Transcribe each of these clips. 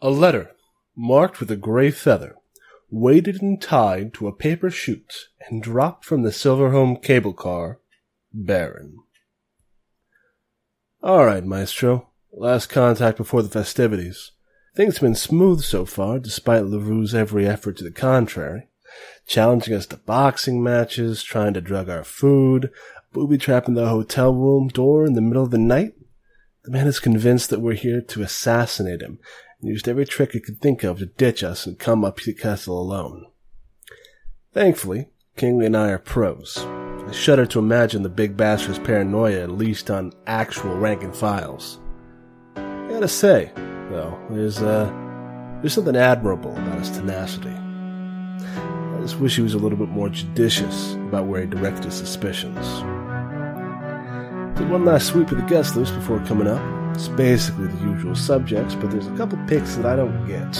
A letter, marked with a gray feather, weighted and tied to a paper chute, and dropped from the Silverhome cable car, Baron. All right, Maestro. Last contact before the festivities. Things have been smooth so far, despite LaRue's every effort to the contrary. Challenging us to boxing matches, trying to drug our food, booby trapping the hotel room door in the middle of the night. The man is convinced that we're here to assassinate him, and used every trick he could think of to ditch us and come up to the castle alone. Thankfully, Kingsley and I are pros. I shudder to imagine the big bastard's paranoia unleashed on actual rank and files. I gotta say, though, there's, uh, there's something admirable about his tenacity. I just wish he was a little bit more judicious about where he directed his suspicions. Did one last sweep of the guest list before coming up. It's basically the usual subjects, but there's a couple picks that I don't get.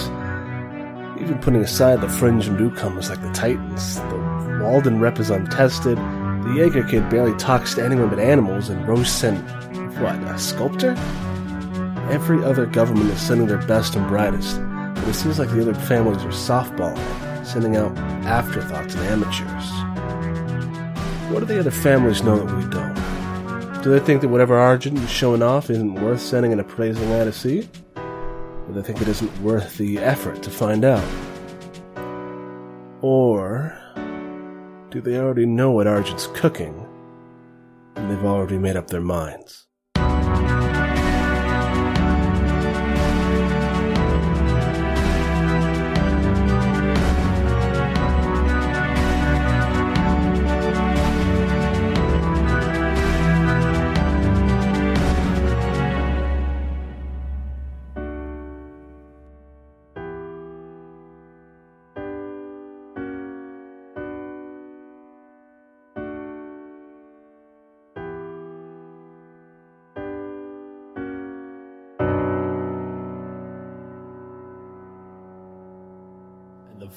Even putting aside the fringe newcomers like the Titans, the Walden rep is untested, the Jaeger kid barely talks to anyone but animals, and Rose sent, what, a sculptor? Every other government is sending their best and brightest, but it seems like the other families are softballing, sending out afterthoughts and amateurs. What do the other families know that we don't? Do they think that whatever Argent is showing off isn't worth sending an appraisal man to see? Or do they think it isn't worth the effort to find out? Or do they already know what Argent's cooking, and they've already made up their minds?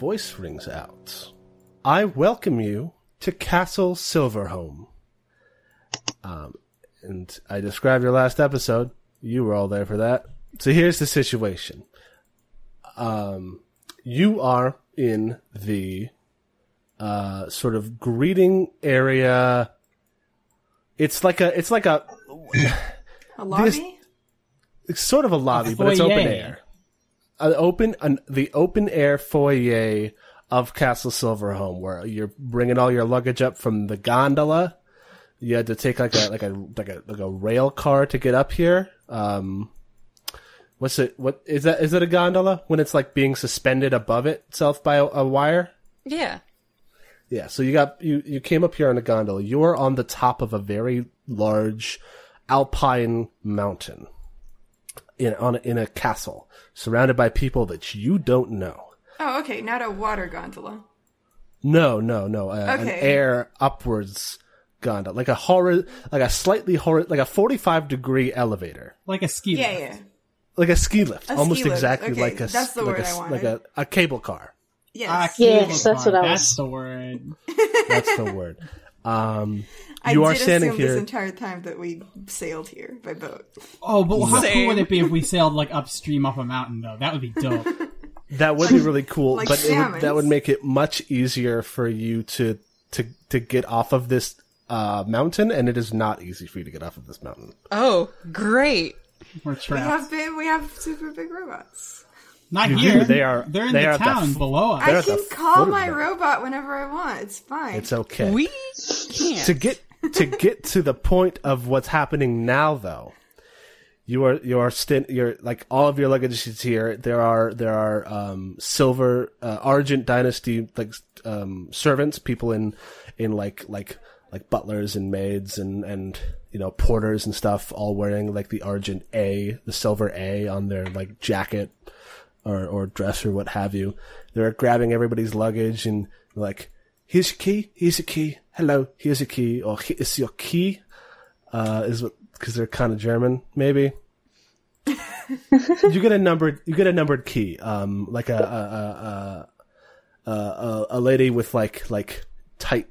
Voice rings out. I welcome you to Castle Silverhome. Um, and I described your last episode. You were all there for that. So here's the situation. Um, you are in the uh, sort of greeting area. It's like a, it's like a, A lobby? This- it's sort of a lobby, but it's open air. An open, an, the open air foyer of Castle Silverhome, where you're bringing all your luggage up from the gondola. You had to take like a like a like a like a rail car to get up here. Um, what's it? What is that? Is it a gondola when it's like being suspended above itself by a, a wire? Yeah. Yeah, so you got you you came up here on a gondola. You are on the top of a very large alpine mountain in on a, in a castle surrounded by people that you don't know. Oh, okay, not a water gondola. No, no, no, uh, an Okay. air upwards gondola, like a horror, like a slightly horror, like a forty-five degree elevator, Like a ski Yeah, lift. yeah. like a ski lift, A almost ski lift, exactly okay, like a that's the like word a, I like wanted. a, a cable car. Yes. Ah, Yes, cable that's car. what I was. That's was- the word. That's the word. Um, I you are did standing assume here. this entire time that we sailed here by boat. Oh, but how Same. cool would it be if we sailed like upstream up a mountain though? That would be dope. That would be really cool, Like but it would, that would make it much easier for you to to to get off of this uh, mountain, and it is not easy for you to get off of this mountain. Oh, great. We're We have big, we have super big robots. Not You here. do. They are- They're in they the are at the town f- below us. I can call my robot whenever I want. It's fine. It's okay. We can't. to get to get to the point of what's happening now, though, you are you are st- you're like all of your luggage is here. There are there are um, silver uh, Argent Dynasty like um, servants, people in in like like like butlers and maids and and you know porters and stuff, all wearing like the Argent A, the silver A on their like jacket or or dress or what have you. They're grabbing everybody's luggage and like, here's your key, here's your key, hello, here's your key, or here's your key. Uh, is what because they're kind of German, maybe. you get a numbered, you get a numbered key, um, like a a a, a, a, a lady with like like tight,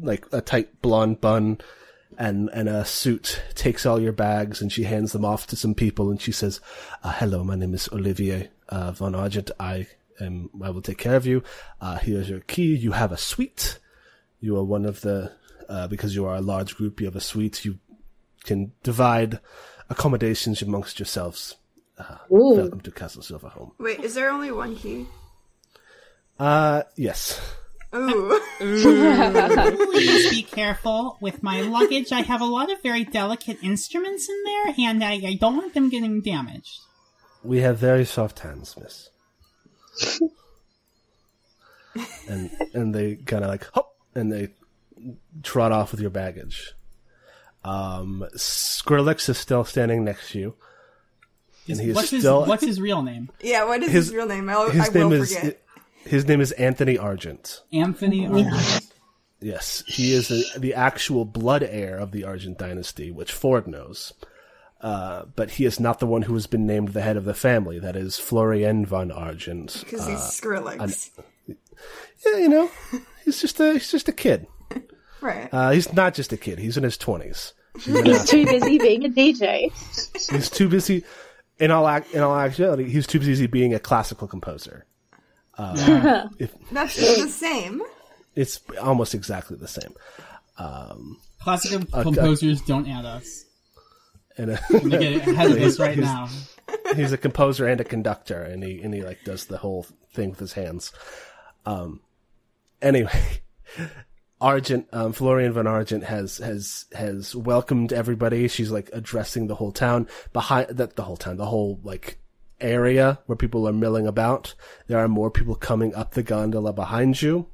like a tight blonde bun, and and a suit takes all your bags and she hands them off to some people and she says, uh, "Hello, my name is Olivier uh, von Argent. I am I will take care of you. Uh, here's your key. You have a suite. You are one of the uh, because you are a large group. You have a suite. You can divide accommodations amongst yourselves. Uh, welcome to Castle Silverhome. Wait, is there only one key? Uh, yes. Ooh. Please be careful with my luggage. I have a lot of very delicate instruments in there, and I, I don't want them getting damaged. We have very soft hands, miss. and and they kind of like hop and they trot off with your baggage. Um, Skrillex is still standing next to you, and he is what's his still What's his real name? yeah, what is His- his, real name? I'll, his I name will is forget. his name is Anthony Argent. Anthony. Arnold. Yes, he is the the actual blood heir of the Argent dynasty, which Ford knows. Uh, but he is not the one who has been named the head of the family. That is Florian von Argent. Because he's Skrillex. Yeah, you know, he's just a he's just a kid. right. Uh, he's not just a kid. He's in his twenties. He's too busy being a DJ. He's too busy. In all ac- in all actuality, he's too busy being a classical composer. if That's the same. It's almost exactly the same. Classical composers don't add us. And uh, They get ahead of us right now. he's a composer and a conductor, and he and he like does the whole thing with his hands. Um. Anyway, Argent, um, Florian von Argent has has has welcomed everybody. She's like addressing the whole town behind that the whole town, the whole like area where people are milling about. There are more people coming up the gondola behind you.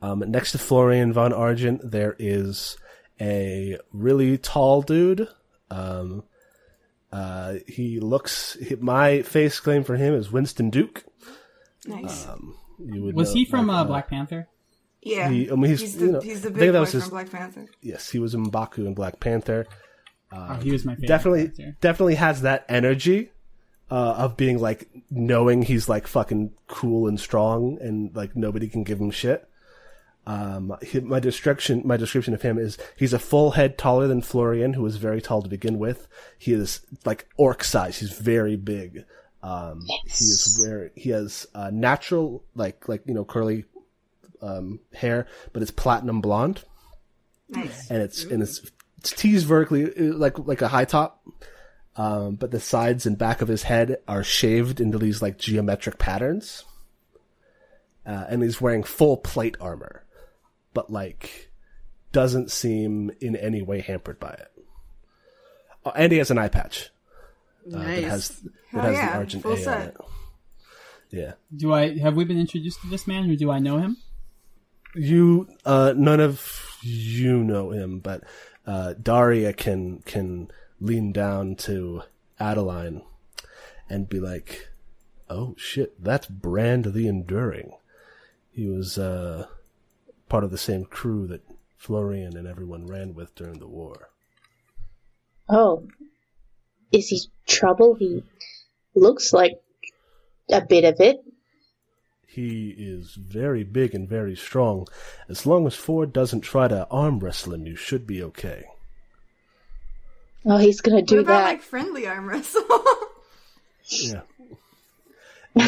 Um, next to Florian von Argent, there is a really tall dude. Um, uh, he looks. He, my face claim for him is Winston Duke. Nice. You would Was know, he from like, uh, Black Panther? yeah. he- I mean, he's- he's the, you know, he's the big boy was his- from Black Panther. Yes, he was in Baku and Black Panther. oh, he was my favorite. Definitely, character. definitely has that energy uh, of being like knowing he's like fucking cool and strong, and like nobody can give him shit. Um, he, my description, my description of him is he's a full head taller than Florian, who was very tall to begin with. He is like orc size. He's very big. Um, he is where he has uh, natural, like like you know, curly um, hair, but it's platinum blonde Nice. and it's and it's, it's teased vertically uh, like like a high top. Um, but the sides and back of his head are shaved into these like geometric patterns. Uh, and he's wearing full plate armor, but like doesn't seem in any way hampered by it. Oh, and he has an eye patch uh, that has that Hell has yeah, the Argent full A on it. Yeah. Do I have we been introduced to this man, or do I know him? You, uh, none of you know him, but uh, Daria can can lean down to Adeline and be like, "Oh shit, that's Brand the Enduring. He was uh, part of the same crew that Florian and everyone ran with during the war." Oh. Is he trouble? He looks like a bit of it. He is very big and very strong. As long as Ford doesn't try to arm wrestle him, you should be okay. Oh, he's gonna What do about that. like friendly arm wrestle? Yeah.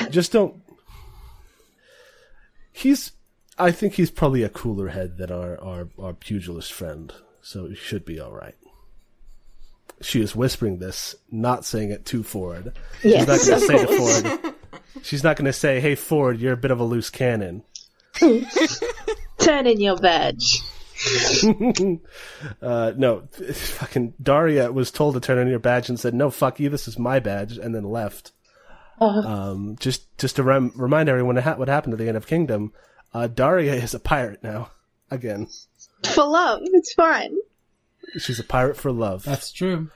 Just don't. He's. I think he's probably a cooler head than our, our, our pugilist friend, so he should be alright. She is whispering this, not saying it to Ford. Yes, She's not going to say to. Ford. She's not going to say, hey, Ford, you're a bit of a loose cannon. Turn in your badge. Uh, no, fucking Daria was told to turn in your badge and said, no, fuck you, this is my badge, and then left. Um, just, just to rem- remind everyone ha- what happened at the end of Kingdom, uh, Daria is a pirate now. Again. For love, it's fine. She's a pirate for love. That's true.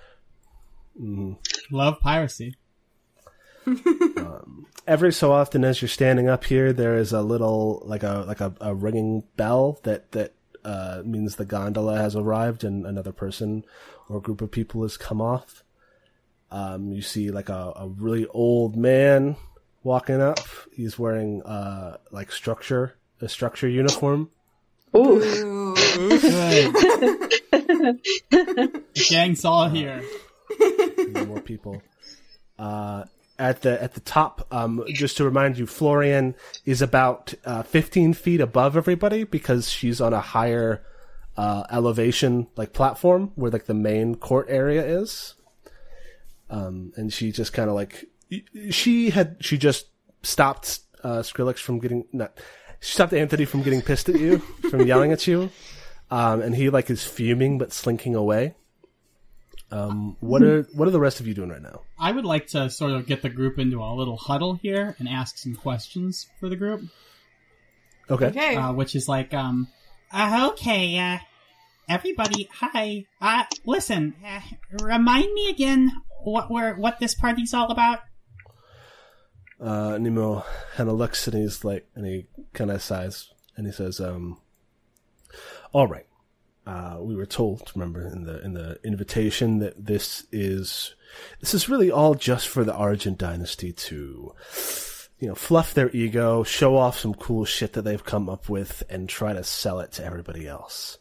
Love piracy. Every so often as you're standing up here, there is a little, like a, like a, a ringing bell that, that, uh, means the gondola has arrived and another person or group of people has come off. Um, you see like a, a really old man walking up. He's wearing, uh, like structure, a structure uniform. Ooh. Ooh. Good. The gang's all here. No more people. Uh, at the at the top, um, just to remind you, Florian is about uh, 15 feet above everybody because she's on a higher uh, elevation, like platform, where like the main court area is. Um, and she just kind of like she had she just stopped uh, Skrillex from getting not she stopped Anthony from getting pissed at you from yelling at you, um, and he like is fuming but slinking away. Um, what are what are the rest of you doing right now? I would like to sort of get the group into a little huddle here and ask some questions for the group. Okay. Okay. uh, which is like, um, uh, okay, uh, everybody, hi, uh, listen, uh, remind me again what we're, what this party's all about. Uh, Nemo kind of looks and he's like, and he kind of sighs and he says, um, all right. Uh, we were told, remember, in the, in the invitation that this is, this is really all just for the Argent dynasty to, you know, fluff their ego, show off some cool shit that they've come up with and try to sell it to everybody else.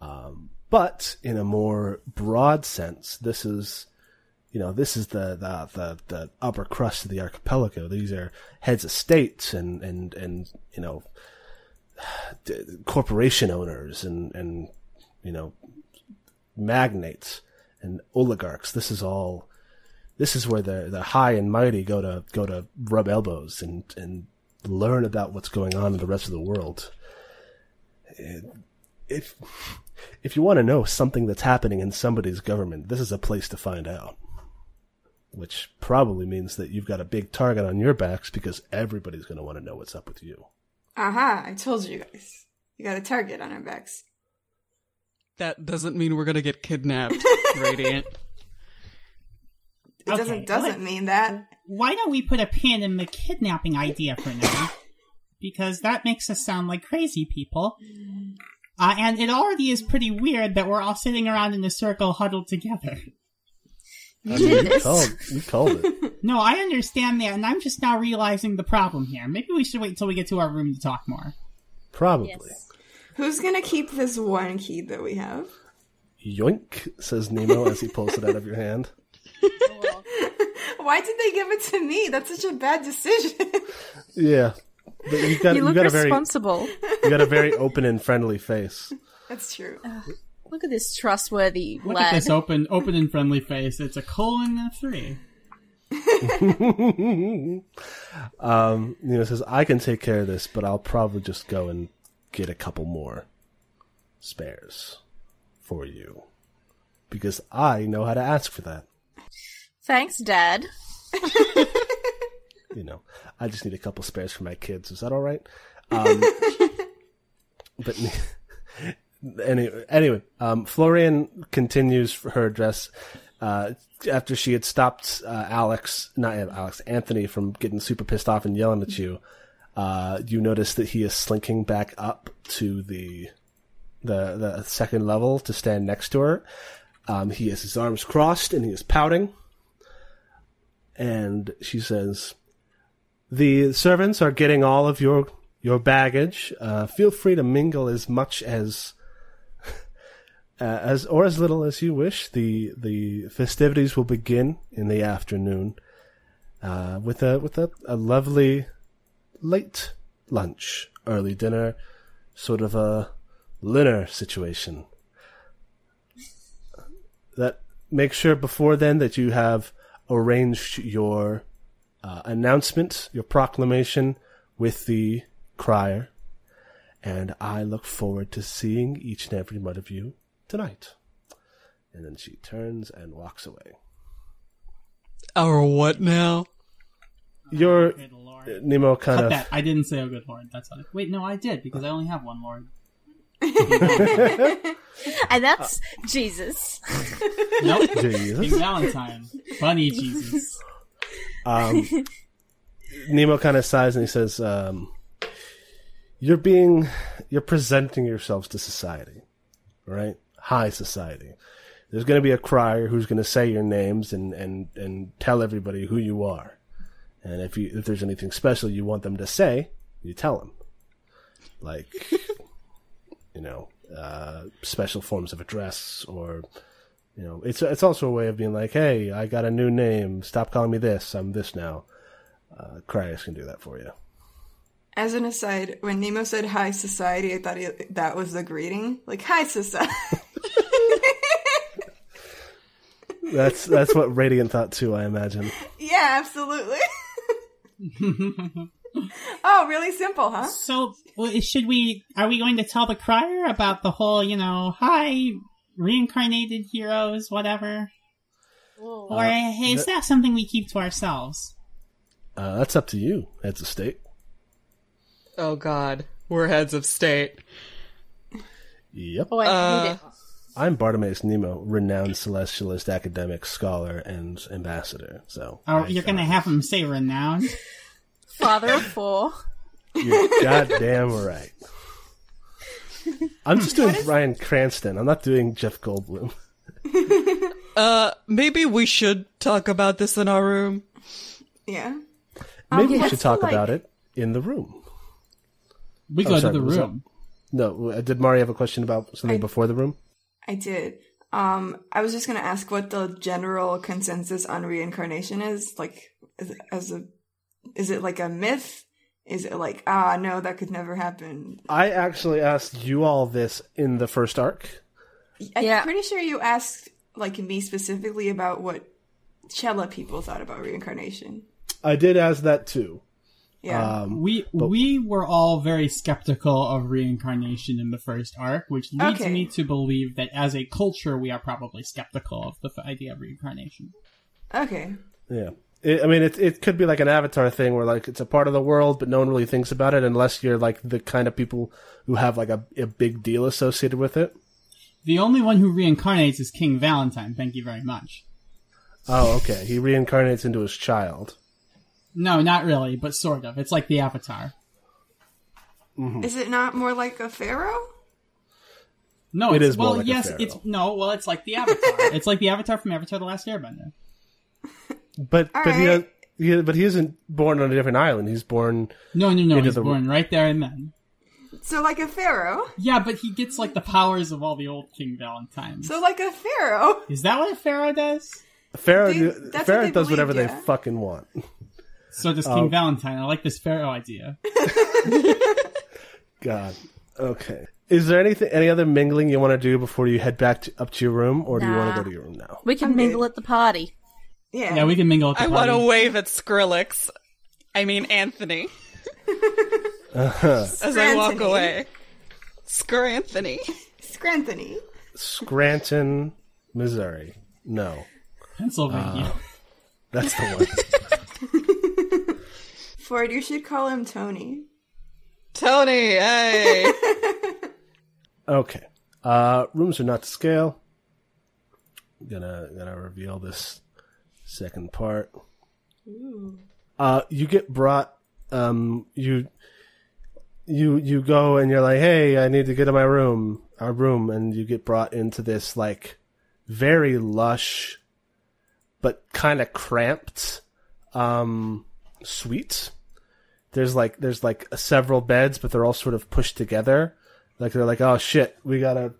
Um, but in a more broad sense, this is, you know, this is the, the, the, the upper crust of the archipelago. These are heads of states and, and, and, you know, corporation owners and, and, you know, magnates and oligarchs. This is all, this is where the, the high and mighty go to, go to rub elbows and, and learn about what's going on in the rest of the world. Eh, if, if you want to know something that's happening in somebody's government, this is a place to find out which probably means that you've got a big target on your backs because everybody's going to want to know what's up with you. Aha, I told you guys. You got a target on our backs. That doesn't mean we're gonna get kidnapped, Radiant. It Okay, doesn't doesn't mean that. Why don't we put a pin in the kidnapping idea for now? Because that makes us sound like crazy people. Uh, and it already is pretty weird that we're all sitting around in a circle huddled together. I mean, you called, you called it. No, I understand that, and I'm just now realizing the problem here. Maybe we should wait until we get to our room to talk more. Probably. Who's gonna keep this one key that we have? Yoink, says Nemo as he pulls it out of your hand. Why did they give it to me? That's such a bad decision. Yeah. But you got, You you look got a very, responsible. you got a very open and friendly face. That's true. Look at this trustworthy Look lad. at this open, open and friendly face. It's a colon and a three. Um, Nemo says, I can take care of this, but I'll probably just go and get a couple more spares for you. Because I know how to ask for that. Thanks, Dad. you know, I just need a couple spares for my kids. Is that all right? Um, but anyway, anyway, um, Florian continues her address uh, after she had stopped uh, Alex, not Alex, Anthony from getting super pissed off and yelling at you. Uh, you notice that he is slinking back up to the the the second level to stand next to her. Um, he has his arms crossed and he is pouting. And she says, the servants are getting all of your your baggage. Uh, feel free to mingle as much as uh, as or as little as you wish. the The festivities will begin in the afternoon uh, with a with a, a lovely late lunch, early dinner, sort of a dinner situation. That make sure before then that you have arranged your uh, announcement, your proclamation with the crier, and I look forward to seeing each and every one of you tonight. And then she turns and walks away. Our what now? Your Good lord. Nemo kind Cut of that. I didn't say, oh, good lord. That's not it. Wait, no, I did, because I only have one lord. And that's Jesus. Nope. King Jesus. Valentine. Funny Jesus. Um, Nemo kind of sighs and he says, um, "You're being, you're presenting yourselves to society, right? High society. There's going to be a crier who's going to say your names and and and tell everybody who you are. And if you if there's anything special you want them to say, you tell them. Like, you know, uh, special forms of address or you know it's it's also a way of being like hey i got a new name stop calling me this i'm this now uh Cryos can do that for you As an aside, when Nemo said "Hi, society," I thought he, that was the greeting, like "Hi, society." that's that's what radiant thought too i imagine yeah, absolutely. oh, really simple, huh? So, should we? Are we going to tell the crier about the whole, you know, hi, reincarnated heroes, whatever? Or is that something we keep to ourselves? uh, that's up to you heads of state Oh god. We're heads of state. yep Oh, I Uh, hate it. I'm bartimaeus nemo renowned celestialist academic scholar and ambassador so Or I you're going to have him say renowned? Father of four. You're goddamn right. I'm just doing Bryan Cranston. I'm not doing Jeff Goldblum. Uh, maybe we should talk about this in our room. Yeah. Maybe we what's should the, talk like- about it in the room. We Oh, go sorry, to the was that- room. No, uh, did Mari have a question about something I- before the room? I did. Um, I was just gonna ask what the general consensus on reincarnation is. Like, is it, as a, is it like a myth? Is it like, ah, no, that could never happen? I actually asked you all this in the first arc. I'm Yeah. pretty sure you asked like me specifically about what Chella people thought about reincarnation. I did ask that too. Yeah. Um, We we were all very skeptical of reincarnation in the first arc, which leads Okay. me to believe that as a culture, we are probably skeptical of the f- idea of reincarnation. okay. yeah. It, I mean, it it could be like an Avatar thing where like it's a part of the world, but no one really thinks about it unless you're like the kind of people who have like a, a big deal associated with it. The only one who reincarnates is King Valentine. Thank you very much. Oh, okay. He reincarnates into his child. No, not really, but sort of. It's like the Avatar. Mm-hmm. Is it not more like a pharaoh? No, it's, is more well, like yes, pharaoh. it's no, well, it's like the Avatar. it's like the Avatar from Avatar: The Last Airbender. But All but he, right. he but he isn't born on a different island. He's born. No, no, no, he's the- born right there and then. So like a pharaoh. Yeah, but he gets like the powers of all the old King Valentines. So like a pharaoh. Is that what a pharaoh does? Pharaoh They- that's what Pharaoh they does whatever believed, they fucking want. So does. King um, Valentine. I like this pharaoh idea. God. Okay. Is there anything any other mingling you want to do before you head back to, up to your room, or do you want to go to your room now? We can I'm mingle good. at the party. Yeah. Yeah, we can mingle at the I want to wave at Skrillex. I mean Anthony. Uh-huh. As I walk away. Skr Anthony. Scranthony. Scranton, Missouri. No, Pennsylvania. Uh, that's the one. Ford, you should call him Tony. Tony, hey. Okay. Uh, rooms are not to scale. Gonna gonna reveal this second part. Uh, you get brought. Um, you you you go and you're like, hey, I need to get to my room, our room, and you get brought into this like very lush, but kind of cramped, um, suite. There's like there's like several beds, but they're all sort of pushed together. Like they're like, oh shit, we gotta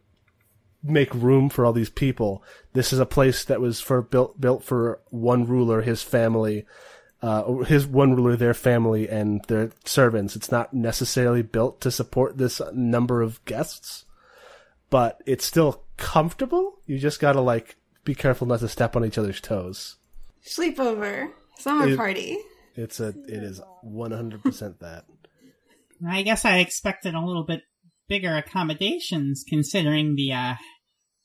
make room for all these people. This is a place that was for built built for one ruler, his family, uh, his one ruler, their family, and their servants. It's not necessarily built to support this number of guests, but it's still comfortable. You just gotta like be careful not to step on each other's toes. Sleepover. Summer It- party. It's a it is one hundred percent that. I guess I expected a little bit bigger accommodations considering the uh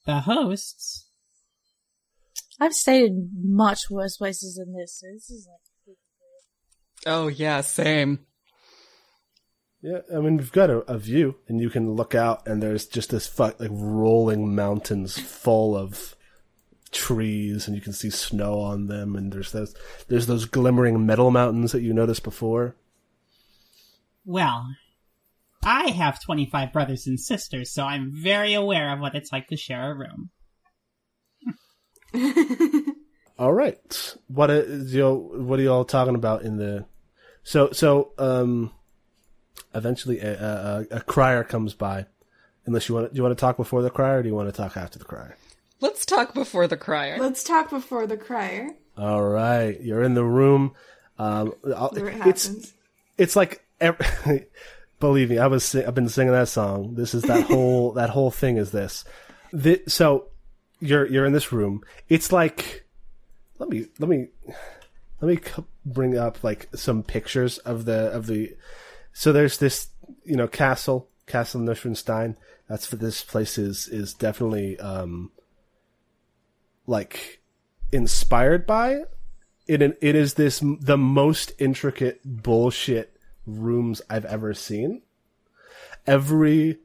the hosts. I've stayed in much worse places than this. So this is like oh yeah, same. Yeah, I mean we've got a, a view, and you can look out, and there's just this fu- like rolling mountains full of trees, and you can see snow on them, and there's those there's those glimmering metal mountains that you noticed before. Well, I have 25 brothers and sisters, so I'm very aware of what it's like to share a room. All right, what is you what are you all talking about in the? So so um, eventually a, a, a crier comes by, Unless you want, do you want to talk before the crier or do you want to talk after the cry? Let's talk before the crier. Let's talk before the crier. All right, you're in the room. Um, it it's it's like ev believe me i was si- i've been singing that song this is that whole that whole thing is this Thi- so you're you're in this room it's like let me let me let me bring up like some pictures of the of the so there's this you know castle castle Neuschwanstein. that's what this place is is definitely um like inspired by it it is this the most intricate bullshit rooms I've ever seen. Every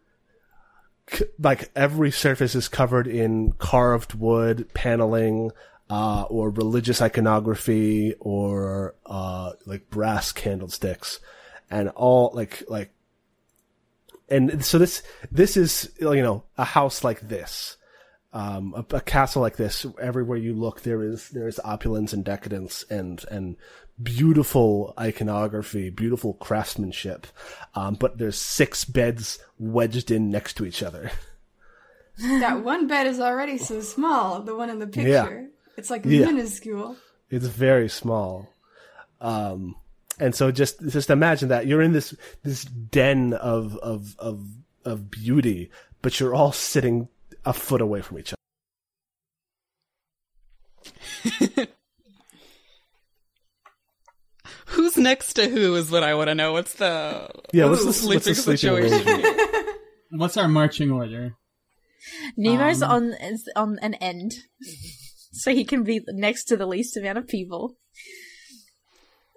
like every surface is covered in carved wood paneling uh, or religious iconography or uh, like brass candlesticks and all like like and so this this is you know a house like this um, a, a castle like this, everywhere you look, there is there is opulence and decadence and and beautiful iconography, beautiful craftsmanship. Um, but there's six beds wedged in next to each other. That one bed is already so small. The one in the picture. Yeah. It's like Yeah. minuscule. It's very small. Um, and so just just imagine that you're in this this den of of of of beauty, but you're all sitting a foot away from each other. Who's next to who is what I want to know. What's the Yeah, what's the, sleeping what's the sleeping situation? arrangement? What's our marching order? Nemo's Um, on is on an end, so he can be next to the least amount of people.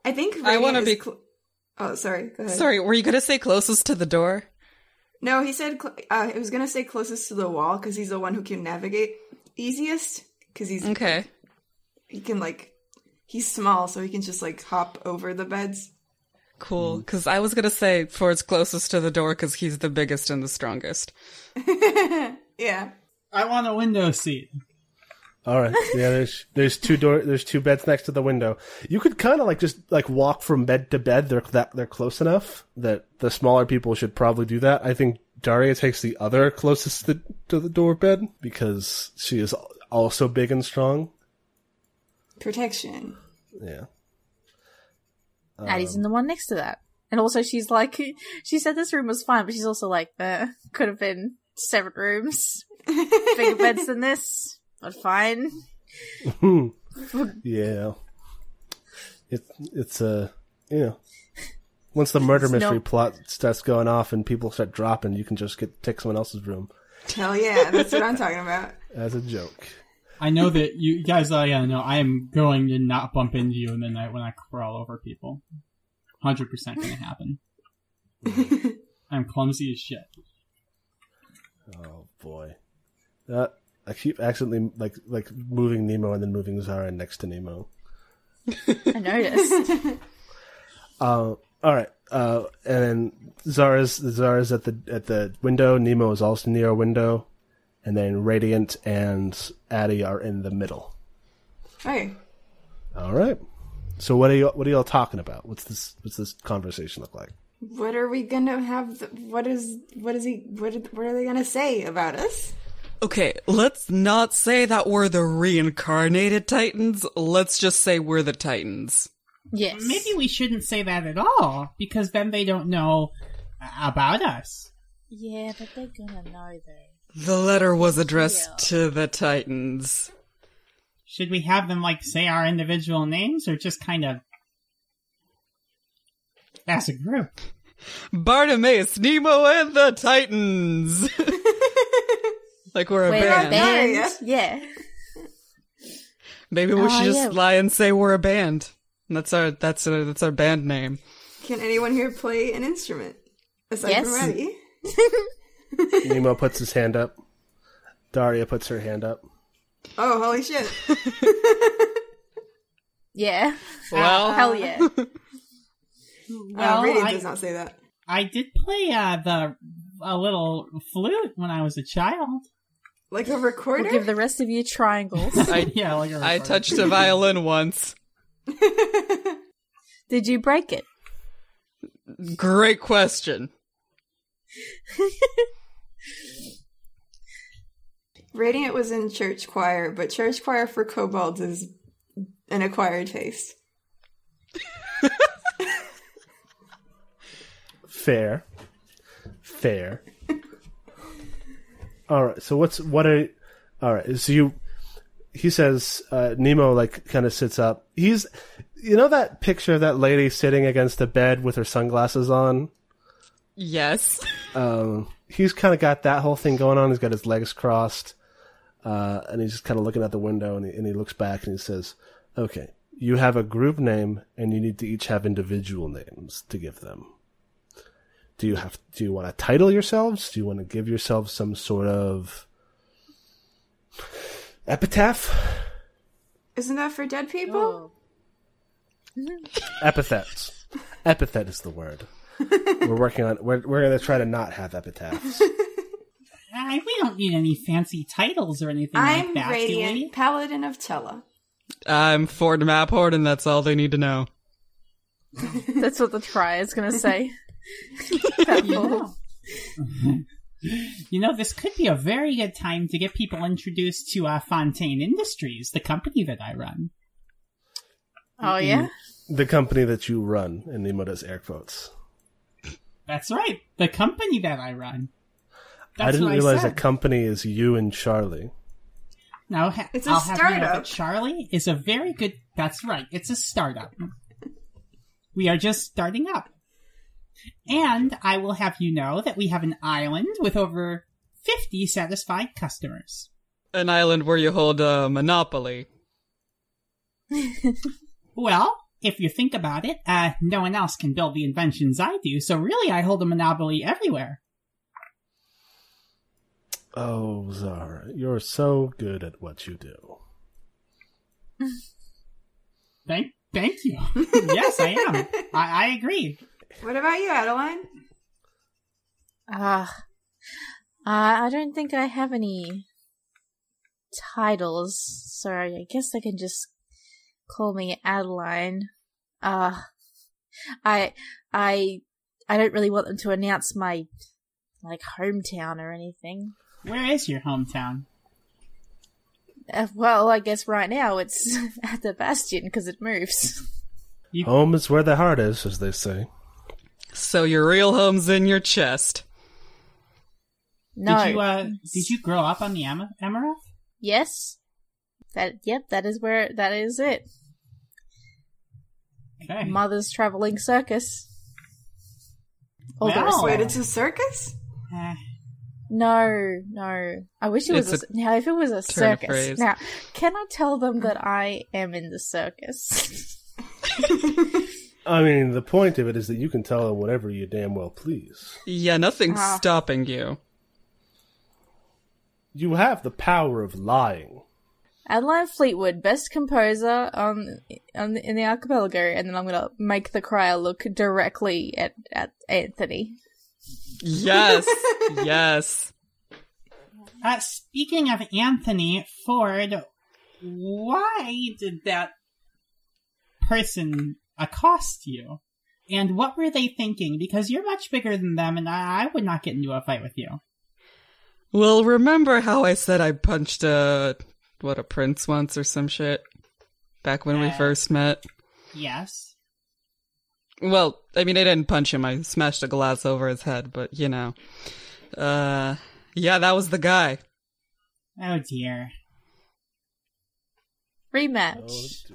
I think I wanna is be- cl- oh, sorry. Go ahead. Sorry, were you gonna say closest to the door? No, he said cl- uh, I was gonna say closest to the wall because he's the one who can navigate easiest. Because he's Okay. he can like he's small, so he can just like hop over the beds. Cool, because I was gonna say Ford's closest to the door because he's the biggest and the strongest. Yeah. I want a window seat. All right. Yeah, there's there's two door there's two beds next to the window. You could kind of like just like walk from bed to bed. They're that they're close enough that the smaller people should probably do that. I think Daria takes the other closest to, to the door bed because she is also big and strong. Protection. Yeah. Addie's in the one next to that, and also she's like, she said this room was fine, but she's also like, uh, could have been seven rooms, bigger beds than this, but fine. Yeah. It it's a you know once the murder It's mystery no- plot starts going off and people start dropping, you can just get take someone else's room Hell yeah, that's what I'm talking about. as a joke. I know that you guys, uh, yeah, know I am going to not bump into you in the night when I crawl over people. 100% gonna happen. I'm clumsy as shit. Oh boy. Uh, I keep accidentally like like moving Nemo and then moving Zara next to Nemo. I noticed. Uh, all right. Uh, and then Zara's Zara's at the at the window. Nemo is also near a window, and then Radiant and Addie are in the middle. Hey, All right. So what are you what are y'all talking about? What's this what's this conversation look like? what are we gonna have? The, what is what is he? What what are they gonna say about us? Okay, let's not say that we're the reincarnated Titans. Let's just say we're the Titans. Yes. Maybe we shouldn't say that at all, because then they don't know about us. Yeah, but they're gonna know though. The letter was addressed Yeah. to the Titans. Should we have them, like, say our individual names, or just kind of as a group? Bartimaeus, Nemo, and the Titans. like we're a We're band. a band. Yeah. Yeah. Maybe we Oh, should just yeah. lie and say we're a band. That's our that's our, that's our band name. Can anyone here play an instrument aside Yes. from Maddie? Nemo puts his hand up. Daria puts her hand up. Oh, holy shit! Yeah. Well, Hell yeah. Well, uh, Radiant I- does not say that. I did play uh, the a little flute when I was a child. Like a recorder. We'll give the rest of you triangles. I yeah, like a I touched a violin once. Did you break it? Great question. Radiant was in church choir, but church choir for kobolds is an acquired taste. Fair. Fair. All right. So what's what are all right? So you he says uh, Nemo like kind of sits up. He's you know that picture of that lady sitting against the bed with her sunglasses on. Yes. Um, he's kind of got that whole thing going on. He's got his legs crossed, uh, and he's just kind of looking out the window, and he, and he looks back and he says, "Okay, you have a group name, and you need to each have individual names to give them." Do you have? Do you want to title yourselves? Do you want to give yourselves some sort of epitaph? Isn't that for dead people? Oh. Epithets. Epithet is the word. we're working on. We're we're gonna try to not have epitaphs. Uh, we don't need any fancy titles or anything I'm like that, do Radiant, we? Paladin of Tella. I'm Ford Maphord, and that's all they need to know. That's what the try is gonna say. You know. you know, this could be a very good time to get people introduced to uh, Fontaine Industries, the company that I run. Oh yeah. the company that you run, and Nemo does air quotes. That's right, the company that I run. That's I didn't what realize said. a company is you and Charlie. Now, ha- It's a I'll have you know startup. Charlie is a very good. That's right. It's a startup. We are just starting up, and I will have you know that we have an island with over fifty satisfied customers. An island where you hold a monopoly. Well, if you think about it, uh, no one else can build the inventions I do, so really, I hold a monopoly everywhere. Oh, Zara, you're so good at what you do. Thank, thank you. yes, I am. I, I agree. What about you, Adeline? Ah, uh, I don't think I have any titles, Sorry, I guess I can just call me Adeline. Uh, I, I, I don't really want them to announce my, like, hometown or anything. Where is your hometown? Uh, well, I guess right now it's at the Bastion because it moves. Home is where the heart is, as they say. So your real home's in your chest. No. Did you uh did you grow up on the Am- Amaranth? Yes. That. Yep. That is where. That is it. Okay. Mother's traveling circus. Although Wow. Wait, it's a circus? Eh, No, no. I wish it was It's a, now. If it was a circus, now can I tell them that I am in the circus? I mean, the point of it is that you can tell them whatever you damn well please. Yeah, nothing's Ah. stopping you. You have the power of lying. Adeline Fleetwood, best composer on on in the archipelago, and then I'm gonna make the crier look directly at at Anthony. Yes, yes. Uh, speaking of Anthony Ford, why did that person accost you? And what were they thinking? Because you're much bigger than them, and I, I would not get into a fight with you. Well, remember how I said I punched a what a prince once or some shit back when we Uh. first met? Yes. Well, I mean, I didn't punch him. I smashed a glass over his head, but you know. Uh, yeah, that was the guy. Oh dear. Rematch.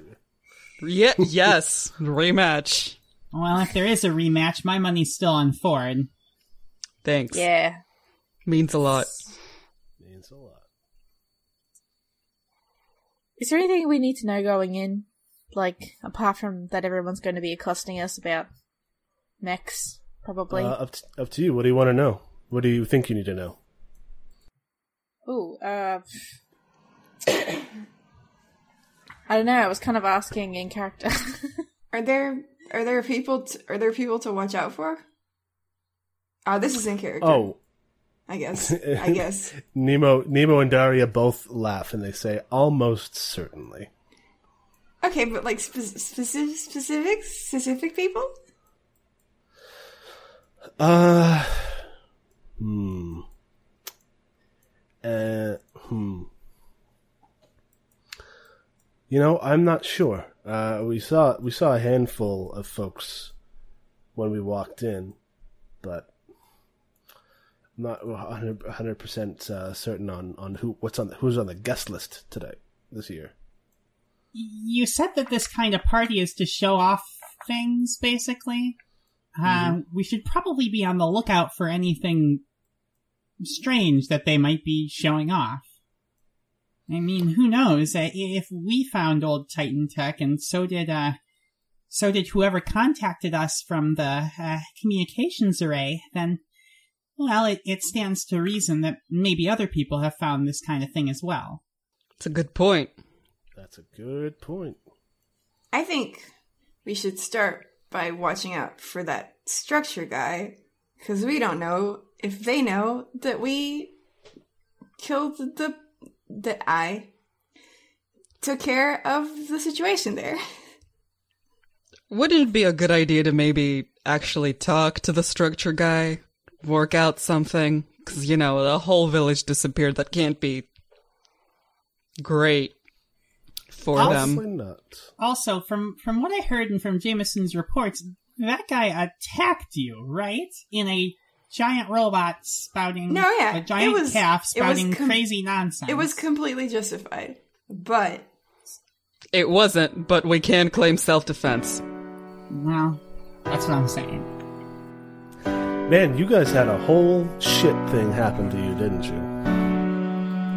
Yeah, yes, rematch. Well, if there is a rematch, my money's still on Ford. Thanks. Yeah. Means a lot. Means a lot. Is there anything we need to know going in? Like, apart from that everyone's going to be accosting us about mechs, probably. Uh, up, to, up to you. What do you want to know? What do you think you need to know? Ooh, uh. I don't know, I was kind of asking in character. Are there are there people t- are there people to watch out for? Oh, this is in character. Oh, I guess. I guess. Nemo, Nemo and Daria both laugh and they say, "Almost certainly." Okay, but like spe- specific specific specific people? Uh, hmm. Uh, hmm. You know, I'm not sure. Uh, we saw we saw a handful of folks when we walked in, but I'm not 100 percent uh, certain on, on who what's on the, who's on the guest list today this year. You said that this kind of party is to show off things, basically. Uh, we should probably be on the lookout for anything strange that they might be showing off. I mean, who knows? Uh, If we found old Titan tech, and so did, uh, so did whoever contacted us from the uh, communications array, then, well, it, it stands to reason that maybe other people have found this kind of thing as well. It's a good point. That's a good point. I think we should start by watching out for that structure guy, because we don't know if they know that we killed the that I took care of the situation there. Wouldn't it be a good idea to maybe actually talk to the structure guy, work out something? Because, you know, the whole village disappeared. That can't be great for Also- them. Not. Also, from from what I heard and from Jameson's reports, that guy attacked you, right? In a giant robot spouting No, yeah, a giant it was- calf it was spouting com- crazy nonsense. It was completely justified, but It wasn't, but we can claim self-defense. well, that's what I'm saying. Man, you guys had a whole shit thing happen to you, didn't you?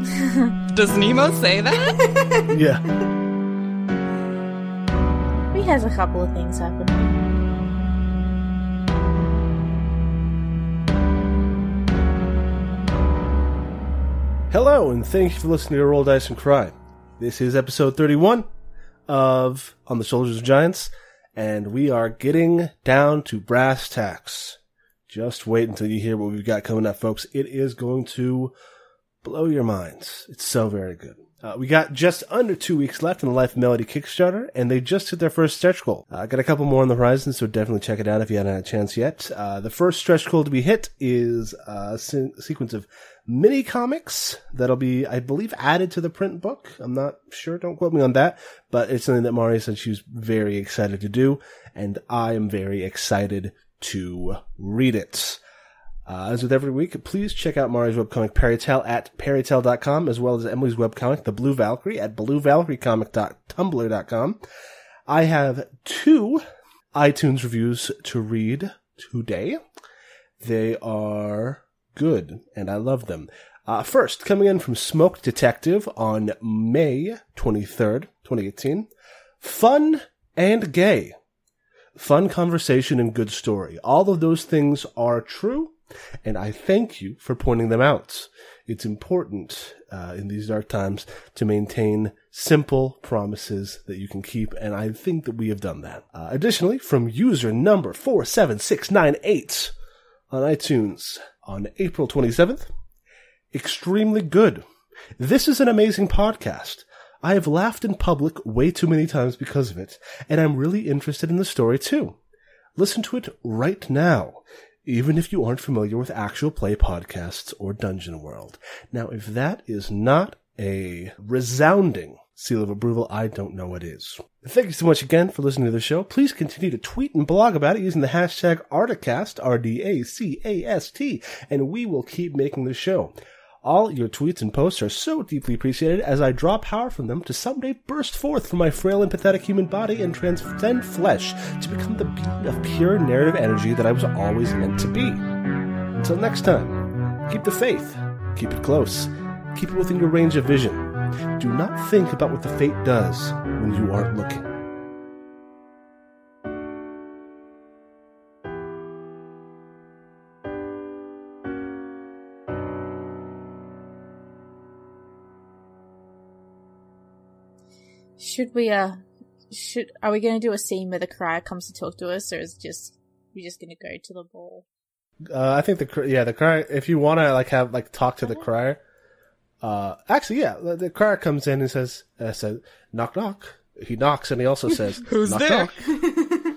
Does Nemo say that? Yeah. We has a couple of things happen. Hello, and thank you for listening to Roll Dice and Cry. This is episode 31 of On the Shoulders of Giants, and we are getting down to brass tacks. Just wait until you hear what we've got coming up, folks. It is going to blow your minds. It's so very good. Uh, we got just under two weeks left in the Life Melody Kickstarter, and they just hit their first stretch goal. I uh, got a couple more on the horizon, so definitely check it out if you haven't had a chance yet. Uh, the first stretch goal to be hit is a se- sequence of mini comics that'll be, I believe, added to the print book. I'm not sure, don't quote me on that, but it's something that Mari said she was very excited to do, and I am very excited to read it. Uh, as with every week, please check out Mari's webcomic Perrytell at perrytell.com, as well as Emily's webcomic, The Blue Valkyrie, at bluevalkyriecomic.tumblr.com. I have two iTunes reviews to read today. They are good, and I love them. Uh, first, coming in from Smoke Detective on May 23rd, 2018. Fun and gay. Fun conversation and good story. All of those things are true, and I thank you for pointing them out. It's important uh, in these dark times to maintain simple promises that you can keep, and I think that we have done that. Uh, additionally, from user number 47698 on iTunes on April 27th, extremely good. This is an amazing podcast. I have laughed in public way too many times because of it, and I'm really interested in the story too. Listen to it right now, even if you aren't familiar with actual play podcasts or Dungeon World. Now, if that is not a resounding seal of approval, I don't know what is. Thank you so much again for listening to the show. Please continue to tweet and blog about it using the hashtag Articast, R-D-A-C-A-S-T, and we will keep making the show. All your tweets and posts are so deeply appreciated as I draw power from them to someday burst forth from my frail and pathetic human body and transcend flesh to become the being of pure narrative energy that I was always meant to be. Until next time, keep the faith, keep it close, keep it within your range of vision. Do not think about what the fate does when you aren't looking. Should we, uh, should, are we gonna do a scene where the crier comes to talk to us, or is just, we just gonna go to the ball? Uh, I think the yeah the crier. If you want to like have like talk to the crier, uh, actually yeah, the, the crier comes in and says uh, says knock knock. He knocks and he also says Who's knock, there? knock.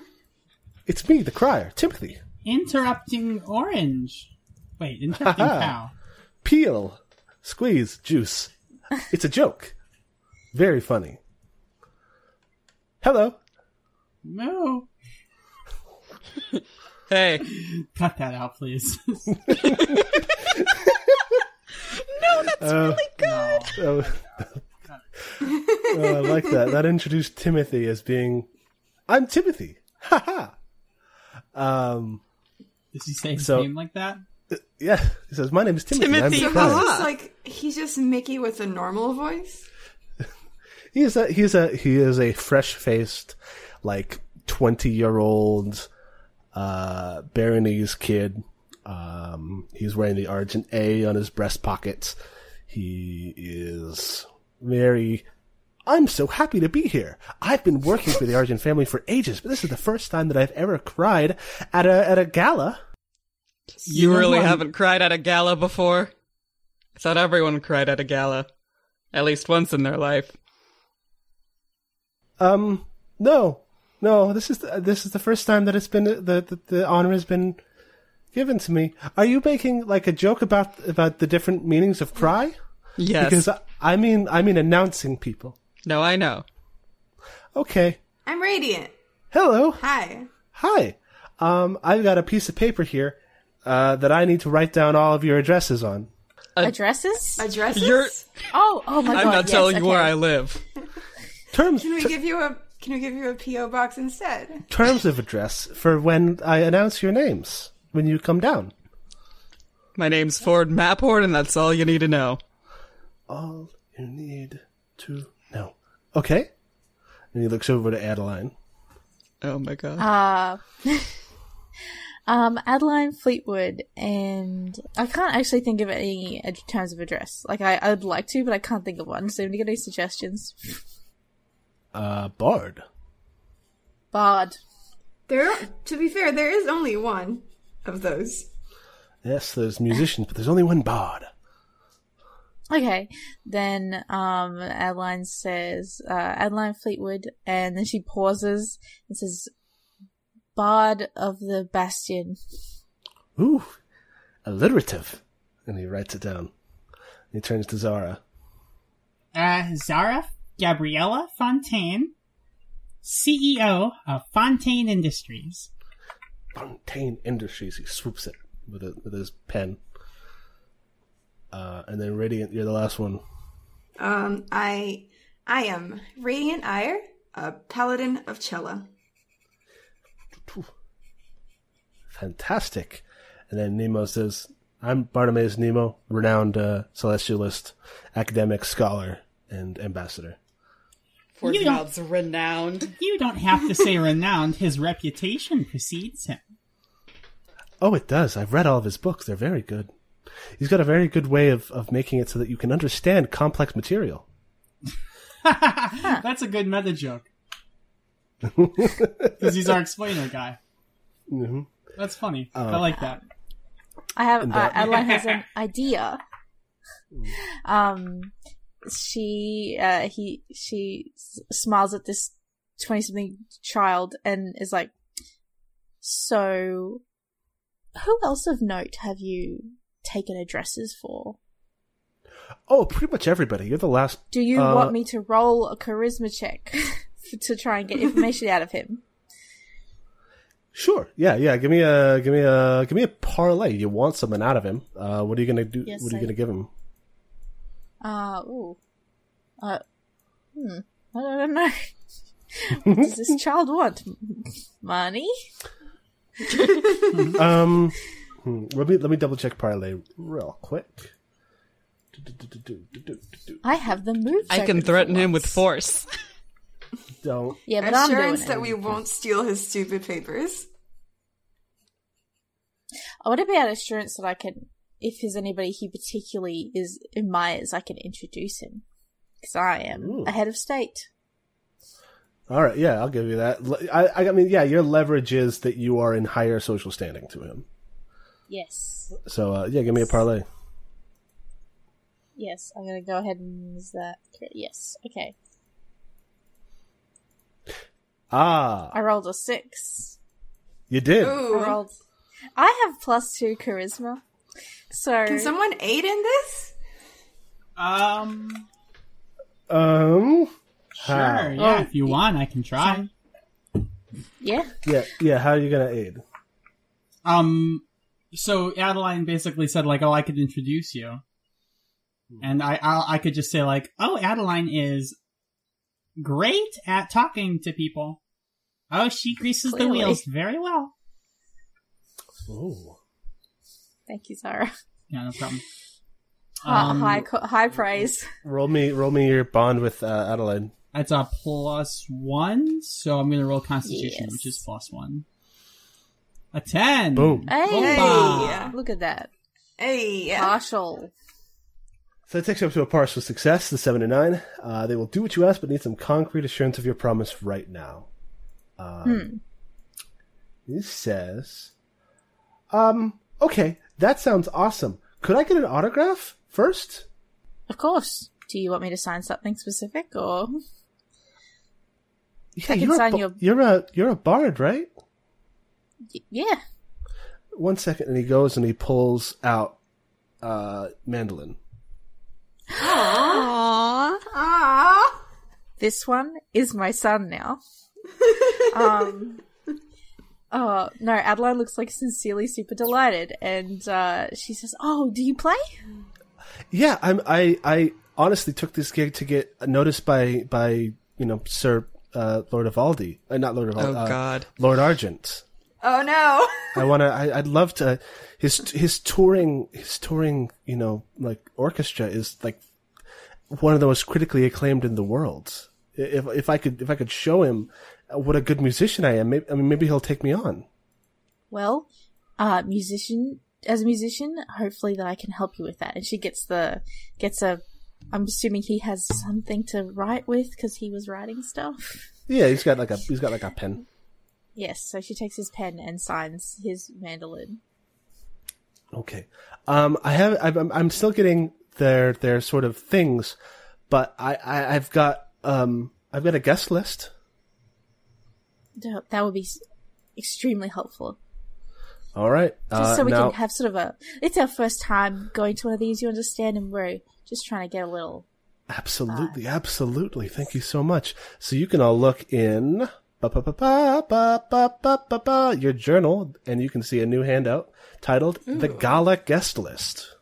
It's me, the crier, Timothy Interrupting Orange. Wait, interrupting Haha. Cow. Peel. squeeze, juice. It's a joke. Very funny. Hello. No. Hey, Cut that out, please. Uh, no. oh, oh, I like that. That introduced Timothy as being, I'm Timothy. Ha ha. Um, Does he say his So- name like that? yeah. He says, "My name is Timothy." Timothy, I'm So he's just like he's just Mickey with a normal voice. He is a he's a he is a fresh faced, like twenty year old uh Baronese kid. Um he's wearing the Argent A on his breast pocket. He is very I'm so happy to be here. I've been working for the Argent family for ages, but this is the first time that I've ever cried at a at a gala. you know really who haven't cried at a gala before? I thought everyone cried at a gala. At least once in their life. Um no. No, this is the, this is the first time that it's been the, the the honor has been given to me. Are you making like a joke about about the different meanings of cry? Yes. Because I, I mean I mean announcing people. no, I know. Okay. I'm radiant. Hello. Hi. Hi. Um I've got a piece of paper here uh that I need to write down all of your addresses on. Addresses? Addresses? You're- Oh, oh my god. I'm not yes, telling you where. I live. Terms Can we ter- give you a Can we give you a PO box instead? terms of address for when I announce your names when you come down. My name's Ford Maphorn, and that's all you need to know. all you need to know. Okay. And he looks over to Adeline. Oh my god. Uh, um, Adeline Fleetwood, and I can't actually think of any ad- terms of address. Like, I, I'd like to, but I can't think of one. So, anybody got any suggestions? Uh, Bard. Bard. There. To be fair, there is only one of those. Yes, there's musicians, but there's only one Bard. Okay, then um, Adeline says uh, Adeline Fleetwood, and then she pauses and says, "Bard of the Bastion." Ooh, alliterative. And he writes it down. He turns to Zara. Uh, Zara Gabriella Fontaine, CEO of Fontaine Industries. Fontaine Industries. He swoops it with, a, with his pen. Uh, and then Radiant, you're the last one. Um, I I am Radiant Ire, a paladin of Chella. Fantastic. And then Nemo says, I'm Bartimaeus Nemo, renowned uh, celestialist, academic, scholar, and ambassador. Ford you don't- renowned. You don't have to say renowned, his reputation precedes him. Oh, it does. I've read all of his books. They're very good. He's got a very good way of, of making it so that you can understand complex material. That's a good meta joke. Because he's our explainer guy. hmm That's funny. I like that. I have uh, that- Adeline has an idea. Um, she uh he she s- smiles at this twenty something child and is like, "So, who else of note have you taken addresses for? Oh, pretty much everybody. You're the last. Do you Uh, want me to roll a charisma check to try and get information out of him?" Sure. Yeah, yeah. Give me a, give me a, give me a parlay. You want something out of him. Uh, what are you gonna do? Yes, what are you I- gonna give him? Uh, ooh. Uh, hmm. I don't know. what does this child want? Money? Um, hmm, let me let me double check parlay real quick. I have the move. I can threaten him with force. Don't. Yeah, but I'm doing Assurance that we won't steal his stupid papers. I want to be an assurance that I can, if there's anybody he particularly is admires, I can introduce him. Because I am Ooh. a head of state. All right. Yeah, I'll give you that. I, I mean, yeah, your leverage is that you are in higher social standing to him. Yes. So, uh, yeah, give me a parlay. Yes, I'm gonna go ahead and is that? Yes. Okay. Ah, I rolled a six. you did. Ooh. I rolled. I have plus two charisma. So Can someone aid in this? Um, Um. sure. How? Yeah, if you want, I can try. Yeah. Yeah, yeah. How are you gonna aid? Um, so Adeline basically said like, "Oh, I could introduce you," and I I, I could just say like, "Oh, Adeline is great at talking to people. Oh, she greases the wheels very well." Ooh. Thank you, Zara. Yeah, no problem. Hi- Um, high, co- high praise. Roll me, roll me your bond with uh, Adelaide. That's a plus one, so I'm gonna roll Constitution, Yes. which is plus one. A ten. Boom. Hey, Hey. look at that. Hey, Partial. So that takes you up to a partial success, the seven to nine. Uh, they will do what you ask, but need some concrete assurance of your promise right now. Um, He says, "Um, okay, that sounds awesome. Could I get an autograph first? Of course. Do you want me to sign something specific or? Yeah, can you're a, sign ba- your- you're a you're a bard, right? Y- Yeah. One second, and he goes and he pulls out uh, mandolin. Aww. Aww. This one is my son now. um. Oh no! Adeline looks like sincerely super delighted, and uh, she says, "Oh, do you play?" Yeah, I'm. I I honestly took this gig to get noticed by by you know Sir uh, Lord Evaldi, uh, not Lord Evaldi, Oh, uh, God. Lord Argent. Oh no. I want to. I'd love to. His his touring his touring you know like orchestra is like one of the most critically acclaimed in the world. If if I could if I could show him what a good musician I am, maybe, I mean maybe he'll take me on. Well, uh, musician as a musician, hopefully that I can help you with that. And she gets the gets a. I'm assuming he has something to write with because he was writing stuff. Yeah, he's got like a he's got like a pen. Yes, so she takes his pen and signs his mandolin. Okay. Um, I have, I'm, I'm still getting their, their sort of things, but I, I, I've got, um, I've got a guest list. That would be extremely helpful. All right. Uh, just so uh, we now... can have sort of a. It's our first time going to one of these, you understand, and we're just trying to get a little. Absolutely, uh, absolutely. Thank you so much. So you can all look in your journal, and you can see a new handout titled Ooh. "The Gala Guest List."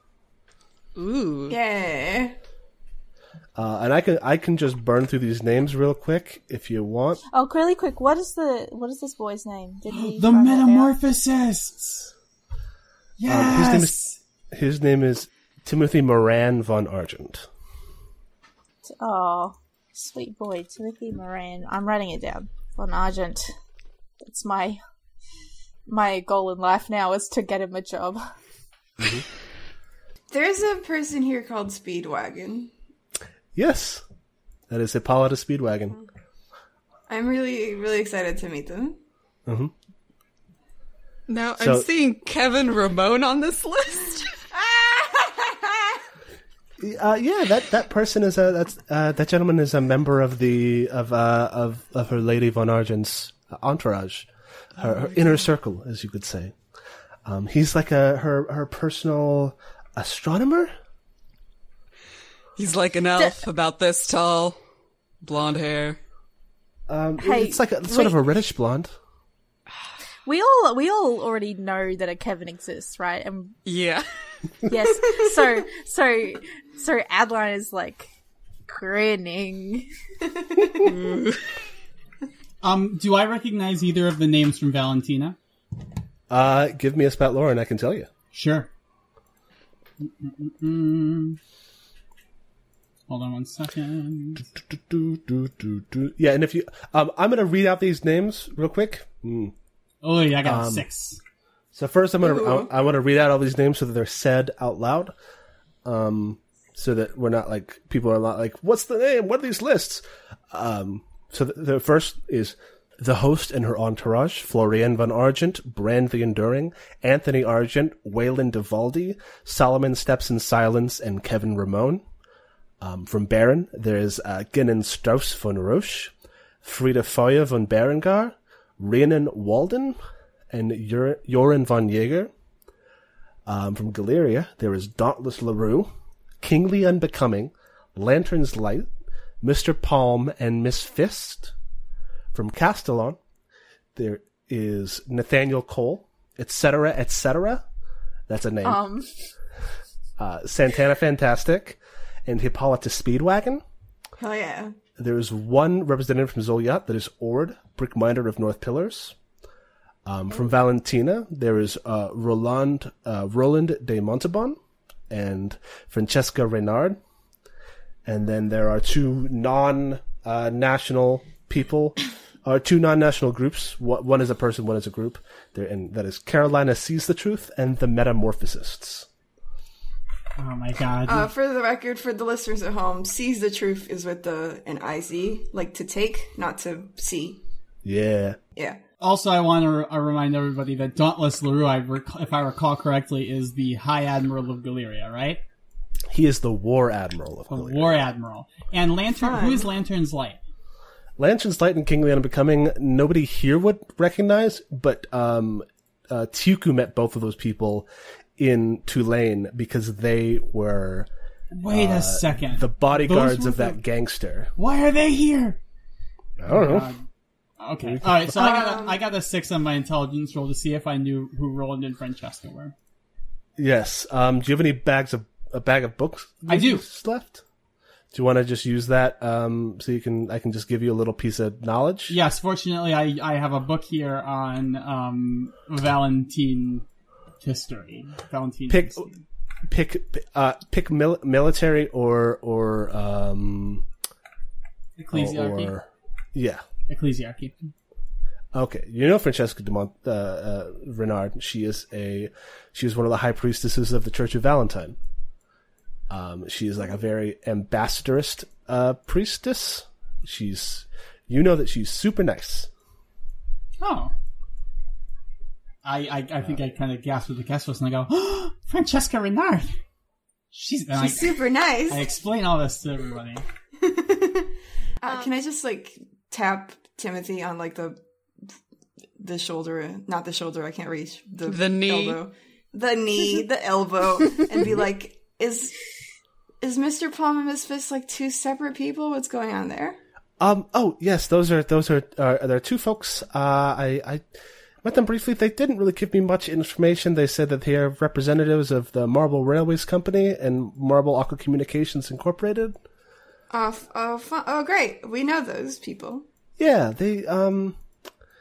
Ooh. Yeah. Uh, and I can, I can just burn through these names real quick if you want. Oh, really quick! What is the what is this boy's name? Did he The write that down? Metamorphosists. Yes. Um, his name is, his name is Timothy Moran von Argent. Oh, sweet boy, Timothy Moran. I'm writing it down. Von Argent. That's my my goal in life now is to get him a job. There's a person here called Speedwagon. Yes, that is Hippolyta Speedwagon. I'm really, really excited to meet them. Now So- I'm seeing Kevin Ramone on this list. Uh, yeah, that, that person is a that's uh, that gentleman is a member of the of uh, of of her Lady von Argent's entourage, her, her inner circle, as you could say. Um, he's like a her her personal astronomer. He's like an elf, about this tall, blonde hair. Um, Hey, it's like a, sort of a reddish blonde. We all we all already know that a Kevin exists, right? And Yeah. yes, so so so Adeline is like grinning. Um, do I recognize either of the names from Valentina? Uh, give me a spout lore and I can tell you. Sure. Hold on one second. Do, do, do, do, do. Yeah, and if you, um, I'm gonna read out these names real quick. Mm. Oh, yeah, I got Um, six. So first, I'm gonna Ooh. I, I want to read out all these names so that they're said out loud, um, so that we're not like people are not like, "What's the name? What are these lists?" Um, so the, the first is the host and her entourage: Florian von Argent, Brand the Enduring, Anthony Argent, Waylon Devaldi, Solomon Steps in Silence, and Kevin Ramone. Um, from Baron, there's uh, Strauss von Roche, Frida Feuer von Berengar, Rhiannon Walden, and Joran von Jaeger. Um, from Galeria, there is Dauntless LaRue, Kingly Unbecoming, Lantern's Light, Mr. Palm, and Miss Fist. From Castellon, there is Nathaniel Cole, etc., etc. That's a name. Um, uh, Santana Fantastic, and Hippolyta Speedwagon. Hell yeah. There is one representative from Zoliat that is Ord, Brickminder of North Pillars. Um, from Valentina, there is uh, Roland uh, Roland de Montauban and Francesca Reynard. And then there are two non-national people, or two non-national groups. One one is a person, one is a group. There, and that is Carolina Sees the Truth and the Metamorphosists. Oh my god. Uh, for the record, for the listeners at home, seize the truth is with the an IZ, like to take, not to see. Yeah. Yeah. also, I want to uh, remind everybody that Dauntless LaRue, I rec- if I recall correctly, is the High Admiral of Galeria, right? He is the War Admiral of The Galeria. War Admiral. And Lantern, Fun. who is Lantern's Light? Lantern's Light and Kingly Unbecoming, nobody here would recognize, but um, uh, Tuku met both of those people in Tulane because they were Wait a second. Uh, the bodyguards of that the- gangster. Why are they here? I don't know. God. Okay. All right. So I got a, I got a six on my intelligence roll to see if I knew who Roland and Francesca were. Yes. Um, do you have any bags of a bag of books? I do. left. Do you want to just use that um, so you can I can just give you a little piece of knowledge? Yes. Fortunately, I I have a book here on um Valentine history. Valentine. Pick- history. Pick uh, pick mil- military or or um Ecclesiarchy. or yeah. Ecclesiarchy. Okay, you know Francesca de Mont, uh, uh, Renard. She is a she is one of the high priestesses of the Church of Valentine. Um, she is like a very ambassadorist uh, priestess. She's you know that she's super nice. Oh. I I, I think I kind of gasped with the Kessos and I go, oh, Francesca Renard. She's, She's I, super nice. I explain all this to everybody. Uh, can I just like tap Timothy on like the the shoulder, not the shoulder, I can't reach the The knee. elbow, the knee, the elbow, and be like, "Is is Mister Palm and Miss Fist like two separate people? What's going on there?" Um. Oh yes, those are those are uh, there are two folks. Uh, I I met them briefly. They didn't really give me much information. They said that they are representatives of the Marble Railways Company and Marble Aqua Communications Incorporated. Oh, f- oh, fu- oh, great. We know those people. Yeah, they um.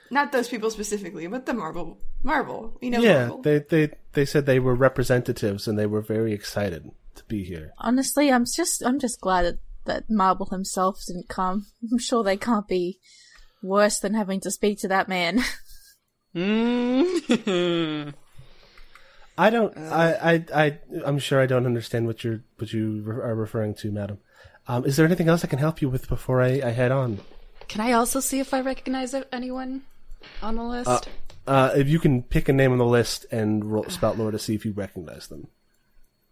Not those people specifically, but the marble, marble. We know yeah, marble. they they they said they were representatives and they were very excited to be here. honestly, I'm just I'm just glad that, that Marble himself didn't come. I'm sure they can't be worse than having to speak to that man. Mm. I don't. I, I I I'm sure I don't understand what you're what you re- are referring to, madam. Um, is there anything else I can help you with before I, I head on? Can I also see if I recognize anyone on the list? Uh, if you can pick a name on the list and roll, spout lore to see if you recognize them.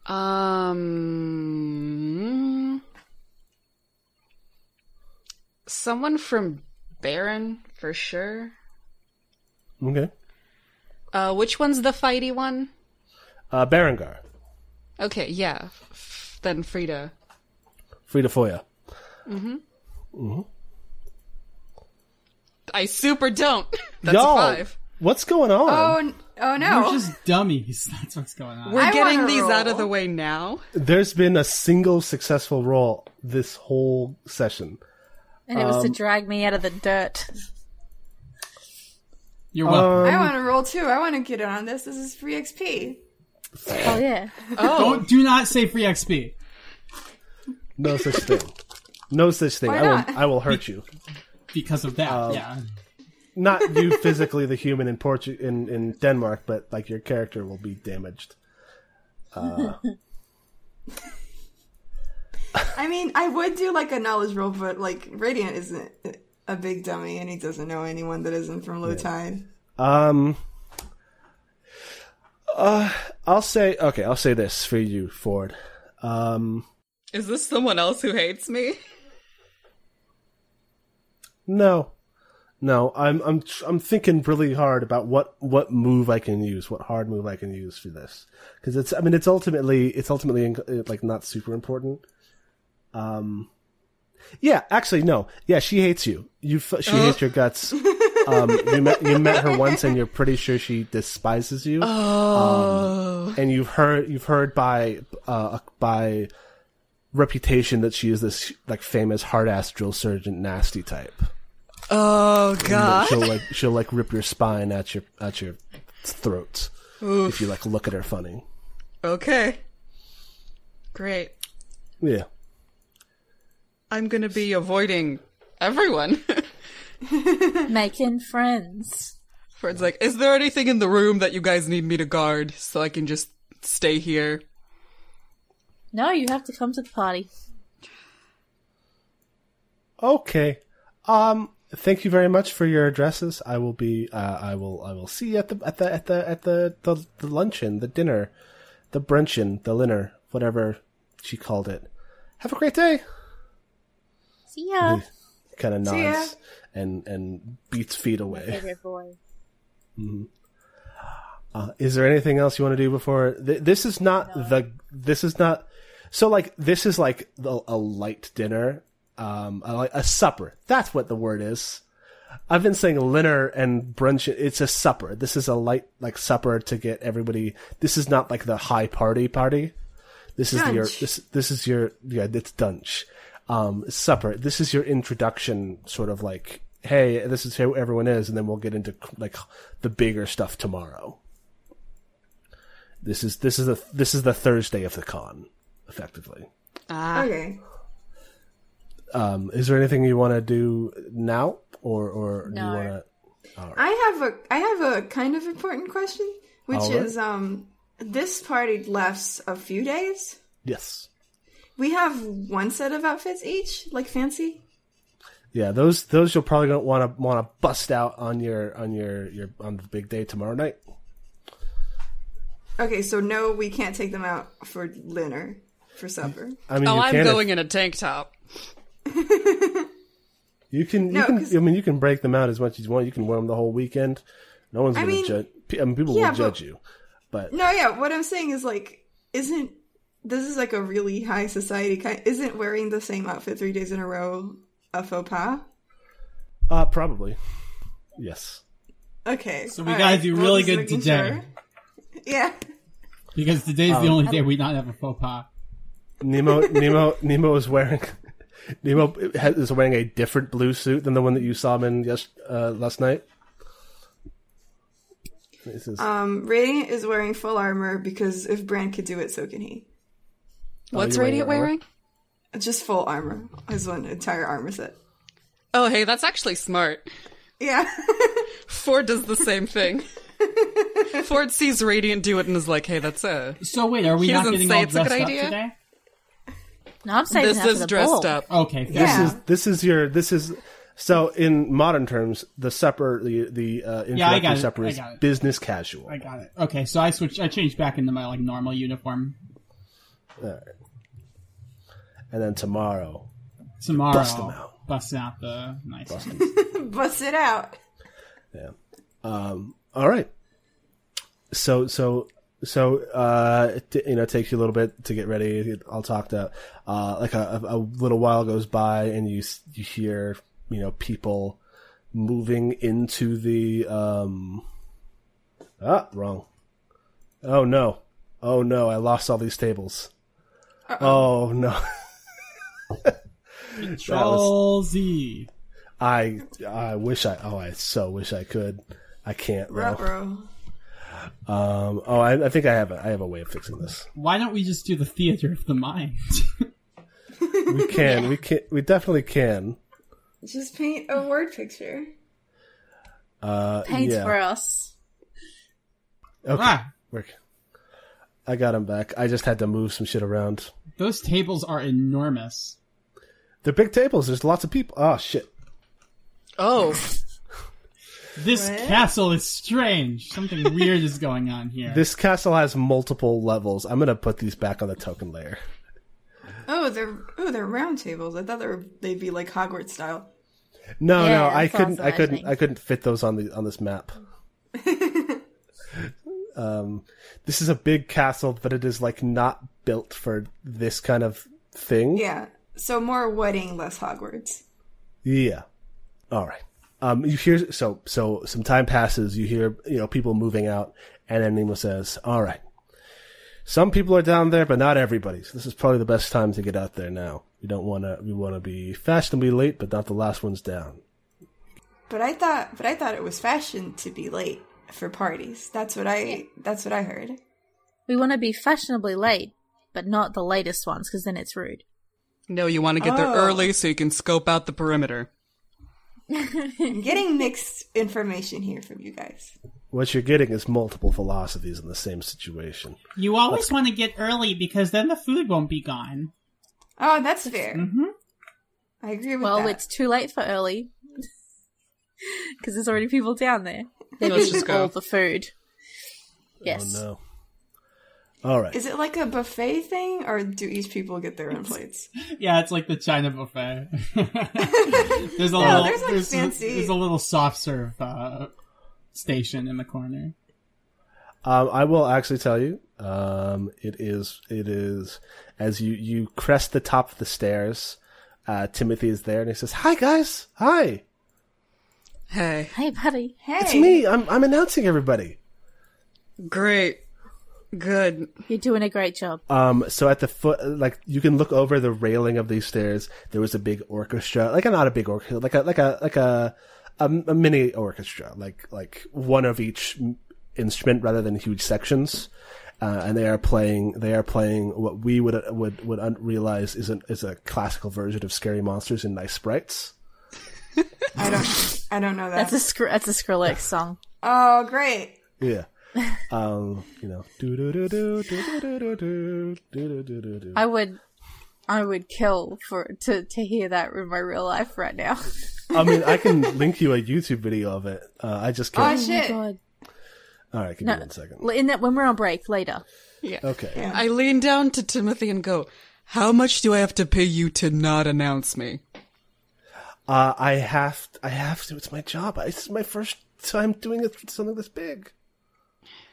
Um, someone from Baron for sure. Okay. Uh, which one's the fighty one? Uh, Berengar, Okay, yeah. F- then Frida. Frida Feuer. Mm-hmm. Mm-hmm. I super don't. That's Y'all, a five. what's going on? oh, n- oh no. We're just dummies. That's what's going on. We're I getting wanna these out of the way now. There's been a single successful roll this whole session. And it was to drag me out of the dirt. You're welcome. Um, I want to roll too. I want to get in on this. This is free XP. Oh yeah. Oh, Don't do not say free XP No such thing. No such thing. Why I will. I will hurt you. because of that. Um, yeah. Not you physically, the human in Portu- in in Denmark, but like your character will be damaged. Uh, I mean, I would do like a knowledge roll, but like Radiant isn't a big dummy, and he doesn't know anyone that isn't from Low Tide. Um. Uh, I'll say okay. I'll say this for you, Ford. Um, is this someone else who hates me? no, No, I'm I'm I'm thinking really hard about what what move I can use, what hard move I can use for this, because it's I mean it's ultimately it's ultimately like not super important. Um, yeah, actually no, yeah, she hates you. You f- she hates your guts. Um, you met you met her once, and you're pretty sure she despises you. Oh. and you've heard you've heard by uh, by reputation that she is this like famous hard ass drill sergeant nasty type. oh god. she'll like she'll like rip your spine at your at your throat if you like look at her funny. Okay. Great. Yeah. I'm gonna be avoiding everyone. Making friends. Fred's like, is there anything in the room that you guys need me to guard so I can just stay here? No, you have to come to the party. Okay. Um. Thank you very much for your addresses. I will be. Uh, I will. I will see you at the at the at the at the the, the luncheon, the dinner, the brunchin, the dinner, whatever she called it. Have a great day. See ya. Kind of nods and and beats feet away. Favorite boy. Uh, is there anything else you want to do before th- this is not the this is not so like this is like the, a light dinner um a, a supper. That's what the word is. I've been saying dinner and brunch it's a supper. This is a light like supper to get everybody this is not like the high party party. This is your this this is your yeah it's dunch um supper this is your introduction sort of like hey this is who everyone is and then we'll get into like the bigger stuff tomorrow this is this is the this is the Thursday of the con, effectively. Ah. Okay. Um, is there anything you want to do now, or or do you want to? I have a I have a kind of important question, which All right. is um this party lasts a few days. Yes, We have one set of outfits each, like fancy. yeah. Those those you'll probably don't want to want to bust out on your on your your on the big day tomorrow night. Okay, so no, we can't take them out for dinner for supper. I mean, Oh, I'm can going in a tank top. You can you No, can 'cause- I mean you can break them out as much as you want. You can wear them the whole weekend. No one's gonna judge. I mean, people yeah, will judge you, but No, yeah, what I'm saying is like, isn't this is like a really high society kind? Isn't wearing the same outfit three days in a row a faux pas? uh, probably yes. Okay, So we gotta right, do really just good today. sure. Yeah. Because today's Um, the only day we not have a faux pas. Nemo Nemo Nemo is wearing Nemo is wearing a different blue suit than the one that you saw him in yes uh, last night. This is, Um, Radiant is wearing full armor because if Brand could do it, so can he. What's you're wearing Radiant wearing? Just full armor. His one entire armor set. Oh, hey, that's actually smart. Yeah. Ford does the same thing. Ford sees Radiant do it and is like, hey, that's a. So wait, are we He not doesn't getting say all it's a dressed good up today? No, I'm saving This is dressed ball. up. Okay, fair. this yeah. is this is your this is so in modern terms the supper the the uh, Yeah, I got supper I is got business casual. I got it. Okay, so I switched. I changed back into my like normal uniform and then tomorrow, tomorrow. Bust 'em out. Busting out the nice ones. Bust it out. yeah. Um. All right. So so so uh it, you know it takes you a little bit to get ready. I'll talk to uh like a, a a little while goes by and you you hear you know people moving into the um ah wrong oh no oh no I lost all these tables oh no Control Z. I I wish I oh I so wish I could I can't though. Ruh-roh. Um, oh, I, I think I have a, I have a way of fixing this. Why don't we just do the theater of the mind? We can, we can, we definitely can. Just paint a word picture. Uh, Paint yeah. for us. Okay, ah, work. I got him back. I just had to move some shit around. those tables are enormous. They're big tables. There's lots of people. Oh shit. Oh. This What? castle is strange. Something weird is going on here. This castle has multiple levels. I'm gonna put these back on the token layer. Oh, they're oh they're round tables. I thought they were they'd be like Hogwarts style. No, Yeah, no, I that's what I couldn't. I couldn't. imagining. I couldn't fit those on the on this map. um, this is a big castle, but it is like not built for this kind of thing. Yeah. So more wedding, less Hogwarts. Yeah. All right. Um, you hear so so some time passes. You hear you know people moving out, and then Nemo says, "All right, some people are down there, but not everybody. So this is probably the best time to get out there now. We don't want to. We want to be fashionably late, but not the last ones down. But I thought, but I thought it was fashion to be late for parties. That's what I. That's what I heard. We want to be fashionably late, but not the latest ones, because then it's rude. No, you want to get there Oh. early so you can scope out the perimeter. I'm getting mixed information here from you guys. What you're getting is multiple philosophies in the same situation. You always want to get early because then the food won't be gone. Oh, that's fair. hmm I agree with Well, that. it's too late for early, because there's already people down there. They're Let's eating just go. all the food. Yes. Oh no. All right. Is it like a buffet thing, or do each people get their own plates? Yeah, it's like the China buffet. there's a No, little, there's, like, there's, fancy- there's a little soft serve uh, station in the corner. Um, I will actually tell you. Um, it is. It is as you you crest the top of the stairs. Uh, Timothy is there, and he says, "Hi guys, hi. Hey, Hey, buddy. Hey, It's me. I'm I'm announcing everybody." great. Good. You're doing a great job. Um, so at the foot, like you can look over the railing of these stairs. There was a big orchestra, like a not a big orchestra, like a like a like a a, a mini orchestra, like like one of each instrument rather than huge sections. Uh, and they are playing. They are playing what we would would would un- realize is a is a classical version of Scary Monsters and Nice Sprites. I don't. I don't know that. That's a that's a Skrillex song. Oh, great. Yeah. Um, you know. I would I would kill for to to hear that in my real life right now. I mean, I can link you a YouTube video of it. Uh, I just can't. Oh, shit. All right, give no, me one second. In that when we're on break later. Yeah. Okay. Yeah. I lean down to Timothy and go, "How much do I have to pay you to not announce me?" Uh, I have, to, I have to. It's my job. This is my first time doing something this big.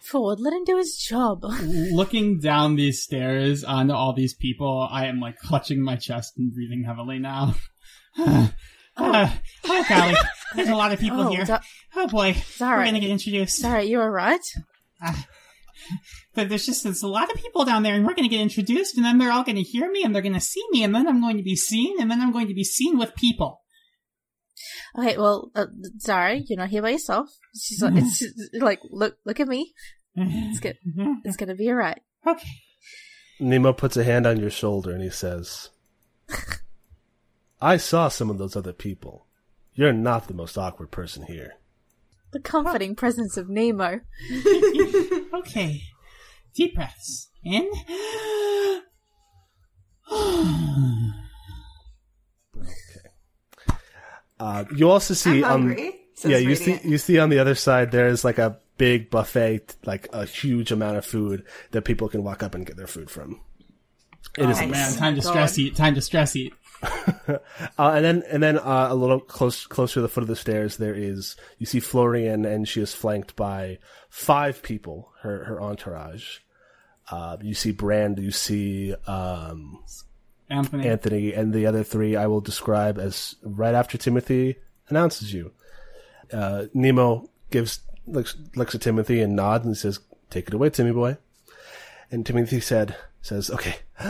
Ford, let him do his job. Looking down these stairs onto all these people, I am like clutching my chest and breathing heavily now. uh, oh golly, there's a lot of people Oh, here. da- oh boy, Sorry. we're gonna get introduced. Sorry, you alright? But there's just there's a lot of people down there, and we're going to get introduced, and then they're all going to hear me, and they're going to see me, and then I'm going to be seen, and then I'm going to be seen with people. Okay, well, uh, sorry, you're not here by yourself. She's like, it's like, look, look at me. It's good. It's gonna be alright. Okay. Nemo puts a hand on your shoulder and he says, "I saw some of those other people. You're not the most awkward person here." The comforting presence of Nemo. Okay. Deep breaths. In. Uh, you also see I'm on hungry. says yeah, you see you see on the other side there is like a big buffet, like a huge amount of food that people can walk up and get their food from. It is Oh, Nice. man, time to God. stress eat. Time to stress eat. Uh, and then, and then uh, a little close, closer to the foot of the stairs, there is you see Florian, and she is flanked by five people, her her entourage. Uh, you see Brand, you see um, Anthony. Anthony, and the other three I will describe as right after Timothy announces you. Uh, Nemo gives looks looks at Timothy and nods and says, "Take it away, Timmy boy." And Timothy said, "says Okay."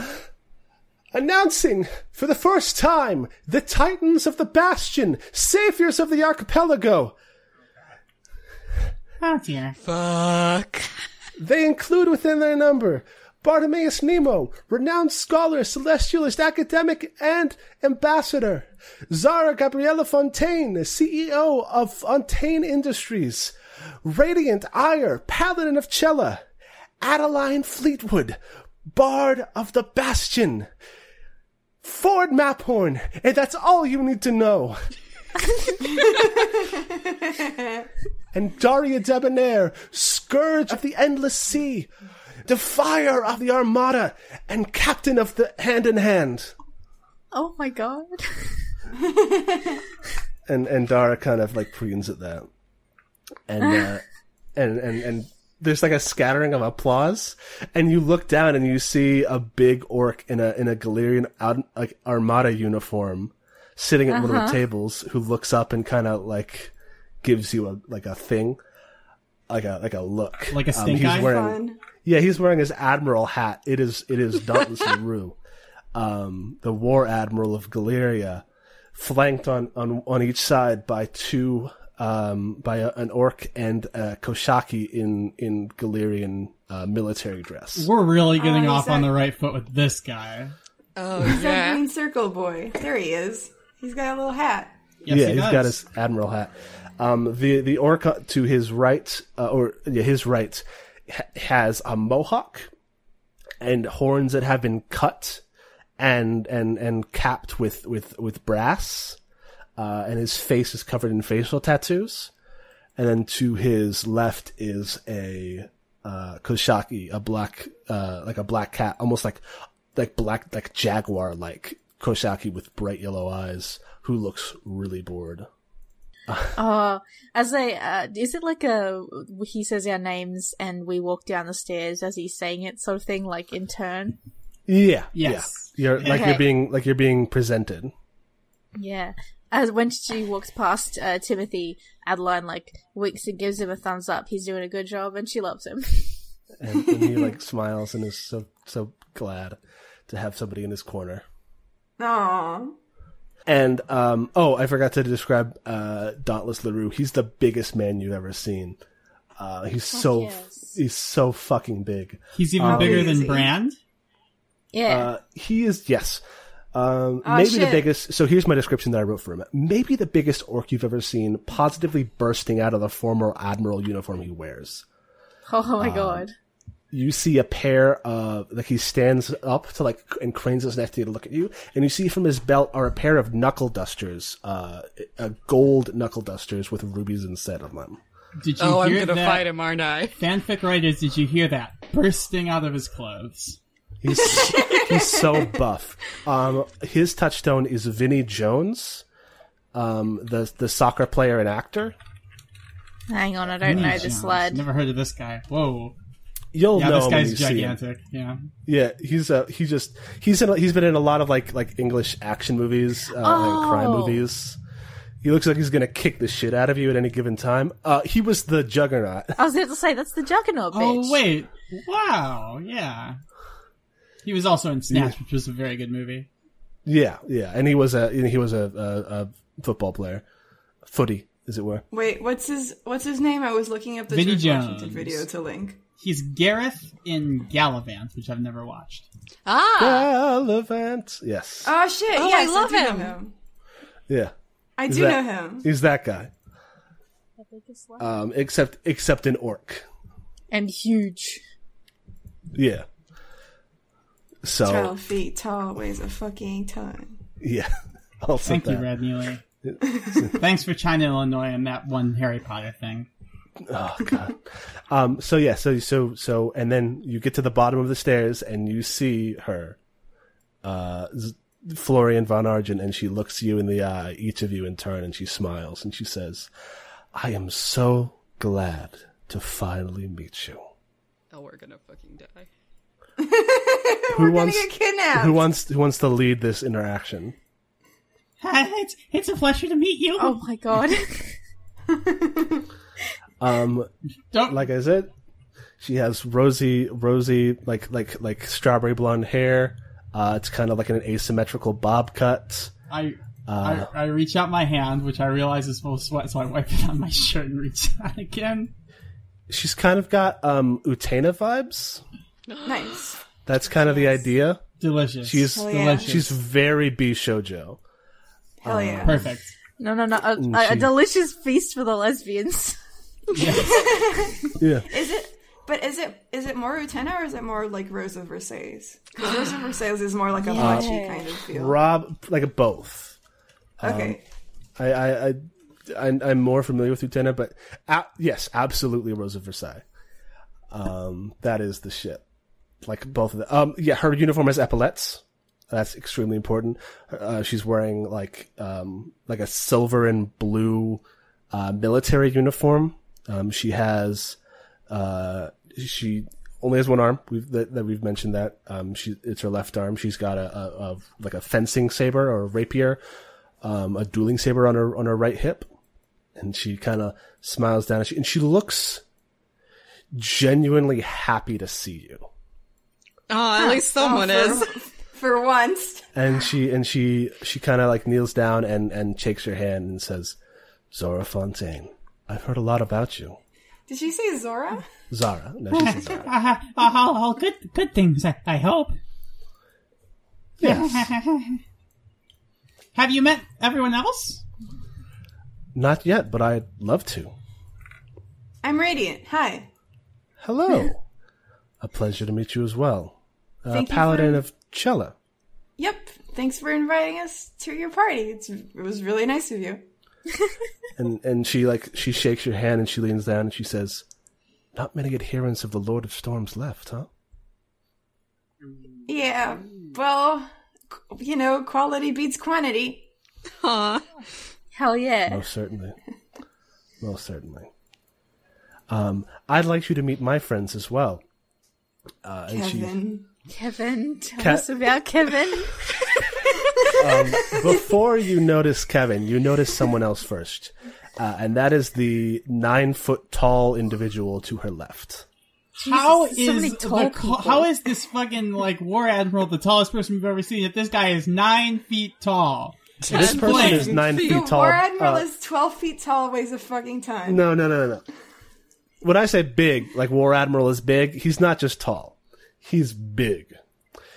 Announcing for the first time the Titans of the Bastion, saviors of the archipelago. oh dear. Fuck. They include within their number Bartimaeus Nemo, renowned scholar, celestialist, academic, and ambassador. Zara Gabriella Fontaine, CEO of Fontaine Industries. Radiant Ire, Paladin of Cella. Adeline Fleetwood, Bard of the Bastion. Ford Maphorn, and that's all you need to know. and Daria Debonair, Scourge of the Endless Sea, Defier of the Armada, and Captain of the Hand in Hand. Oh my god. and and Dara kind of like preens at that, and uh, and and and there's like a scattering of applause, and you look down and you see a big orc in a in a Galerian out, like armada uniform sitting at one of the tables, who looks up and kind of like gives you a like a thing, like a like a look, Like a stink he's eye? wearing, Fun. Yeah, he's wearing his admiral hat. It is it is Dauntless LaRue, um, the war admiral of Galeria, flanked on on on each side by two um, by a, an orc and a Koshaki in in Galerian uh, military dress. We're really getting Oh, off he's on the right foot with this guy. Oh He's that yeah. green circle boy. There he is. He's got a little hat. Yes, yeah, he has does. got his admiral hat. Um, the the orc to his right, uh, or yeah, his right, ha- has a mohawk and horns that have been cut and and and capped with with with brass, uh, and his face is covered in facial tattoos. And then to his left is a uh, koshaki, a black, uh, like a black cat, almost like like black, like jaguar, like koshaki with bright yellow eyes, who looks really bored. Oh, as I, uh, is it like a, he says our names and we walk down the stairs as he's saying it sort of thing, like in turn? Yeah, Yes. yeah. You're like you're being like you're being presented. Yeah. As when she walks past uh, Timothy, Adeline like winks and gives him a thumbs up. He's doing a good job, and she loves him. and, and he like smiles and is so so glad to have somebody in his corner. Aww. And um, oh, I forgot to describe uh, Dauntless Larue. He's the biggest man you've ever seen. Uh, he's so yes. he's so fucking big. He's even Um, bigger than Brand. Yeah. Uh, he is yes. Um, Oh, maybe the biggest. So here's my description that I wrote for him. Maybe the biggest orc you've ever seen, positively bursting out of the former admiral uniform he wears. oh um, my god. You see a pair of like he stands up to like and cranes his neck to look at you, and you see from his belt are a pair of knuckle dusters, uh, uh gold knuckle dusters with rubies instead of them. Did you Oh, I'm hear gonna that? fight him, aren't I? Fanfic writers, did you hear that? Bursting out of his clothes. He's he's so buff. Um, his touchstone is Vinnie Jones, um, the the soccer player and actor. Hang on, I don't know Vinnie this Jones. lad. Never heard of this guy. Whoa. You'll Yeah, know this him when guy's you see him. gigantic. Yeah. Yeah, he's uh he just he's in he's been in a lot of like like English action movies, uh, and crime Oh. movies. He looks like he's gonna kick the shit out of you at any given time. Uh, he was the Juggernaut. I was about to say that's the Juggernaut bitch. Oh wait. Wow. Yeah. He was also in Snatch, which was a very good movie. yeah, yeah, and he was a he was a, a, a football player, footy as it were. Wait, what's his what's his name? I was looking up the Vinnie George Washington video to link. He's Gareth in Galavant, which I've never watched. Ah, Galavant. Yes. Oh shit! Oh, I love do know him. yeah. I Is do that- know him. He's that guy. Um, except except an orc. And huge. Yeah. So Twelve feet tall, weighs a fucking ton. yeah. Also Thank you, that. Red Neely. Thanks for China, Illinois, and that one Harry Potter thing. Oh god. um. So yeah. So so so, and then you get to the bottom of the stairs and you see her, uh, Florian von Argent, and she looks you in the eye, each of you in turn, and she smiles and she says, "I am so glad to finally meet you." oh, we're gonna fucking die. Who We're wants? gonna get kidnapped. Who wants? Who wants to lead this interaction? it's, it's a pleasure to meet you. Oh my god. Um, Don't like I said, she has rosy, rosy, like like like strawberry blonde hair. Uh, it's kind of like an asymmetrical bob cut. I, Uh, I I reach out my hand, which I realize is full of sweat, so I wipe it on my shirt and reach out again. she's kind of got um Utena vibes. Nice. That's kind of the idea. Delicious. She's Hell yeah. delicious. she's very bishoujo. Hell yeah. perfect. No, no, no. A, a, a delicious feast for the lesbians. Yeah. Is it? But is it is it more Utena or is it more like Rose of Versailles? Because Rose of Versailles is more like a Yeah. machi kind of feel. Rob like a both. okay. I I, I I'm, I'm more familiar with Utena, but a- yes, absolutely Rose of Versailles. Um, that is the shit. Like both of them. Um, yeah, her uniform has epaulettes. That's extremely important. Uh, she's wearing like um, like a silver and blue uh, military uniform. Um, she has uh, she only has one arm. We've, that, that we've mentioned that. Um, she it's her left arm. She's got a, a, a like a fencing saber or a rapier, um, a dueling saber on her on her right hip, and she kind of smiles down at you, and she looks genuinely happy to see you. Oh, at least someone Oh, is. for, for once. And she and she she kind of like kneels down and and shakes your hand and says, "Zora Fontaine, I've heard a lot about you." Did she say Zora? Zara, no, she says Zara. Uh, all, all good, good things. I, I hope. Yes. Have you met everyone else? Not yet, but I'd love to. I'm Radiant. Hi. Hello. a pleasure to meet you as well. Uh, Thank you Paladin for- of Cella. Yep. Thanks for inviting us to your party. It's, it was really nice of you. And and she like she shakes your hand and she leans down and she says, "Not many adherents of the Lord of Storms left, huh?" Yeah. Well, you know, quality beats quantity. Huh. Hell yeah. Most certainly. Most certainly. Um, I'd like you to meet my friends as well. Uh, and she, Kevin. Kevin, tell Ca- us about Kevin. um, before you notice Kevin, you notice someone else first, uh, and that is the nine foot tall individual to her left. How Jesus, so many is tall the, people. how is this fucking like war admiral the tallest person we've ever seen? If this guy is nine feet tall, This person Explain. is nine The feet tall. War Admiral Uh, is 12 feet tall, weighs a fucking ton. no, no, no, no, no. When I say big, like War Admiral is big, he's not just tall; he's big.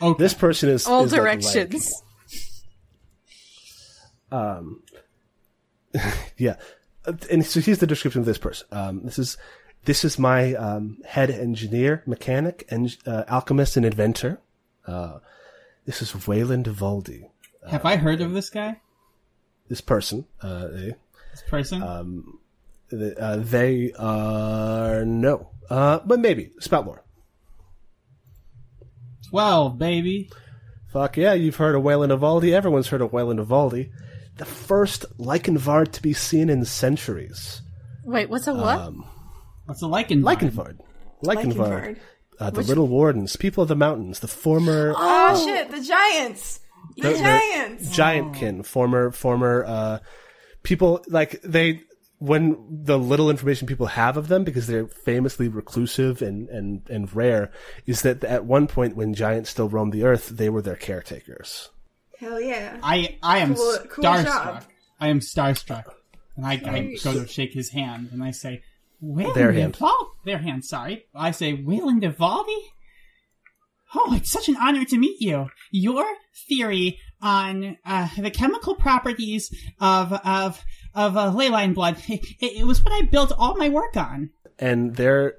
okay. This person is All is, like, directions. Um, yeah, Uh, and so here's the description of this person. Um, this is this is my um, head engineer, mechanic, and uh, alchemist and inventor. Uh, this is Wayland Valdi. Have I heard of this guy? This person, uh, they, This person? th- uh, they are no, uh, but maybe spout lore. Twelve, baby. Fuck yeah, you've heard of Wayland Valdi. Everyone's heard of Wayland Valdi. The first Lycanvard to be seen in centuries. Wait, what's a what? Um, What's a lichen? Lycanvard. Lycanvard. Lycanvard. Uh, the Little Wardens, people of the mountains, the former Oh, shit, the Giants! The, The- the- Giants! Giantkin, former former uh, people like they when the little information people have of them because they're famously reclusive and and and rare is that at one point when giants still roamed the earth they were their caretakers. Hell yeah. I I am Cool- cool starstruck. job. I am starstruck, and I, I go to shake his hand, and I say, "Wayland Their hand. Eval- Their hand. Sorry, I say, "Wayland Evaldi." Oh, it's such an honor to meet you. Your theory on uh, the chemical properties of of of uh, ley line blood it, it was what I built all my work on. and they're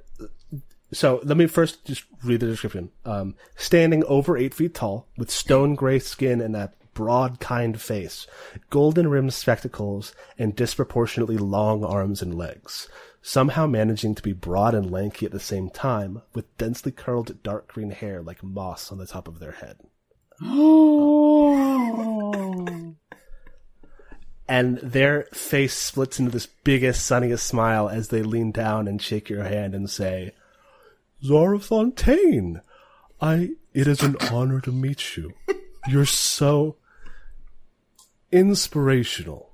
so let me first just read the description. Um, standing over eight feet tall with stone gray skin and a broad kind face golden rimmed spectacles and disproportionately long arms and legs. Somehow managing to be broad and lanky at the same time with densely curled dark green hair like moss on the top of their head. And their face splits into this biggest, sunniest smile as they lean down and shake your hand and say, Zara Fontaine, I, it is an honor to meet you. You're so inspirational.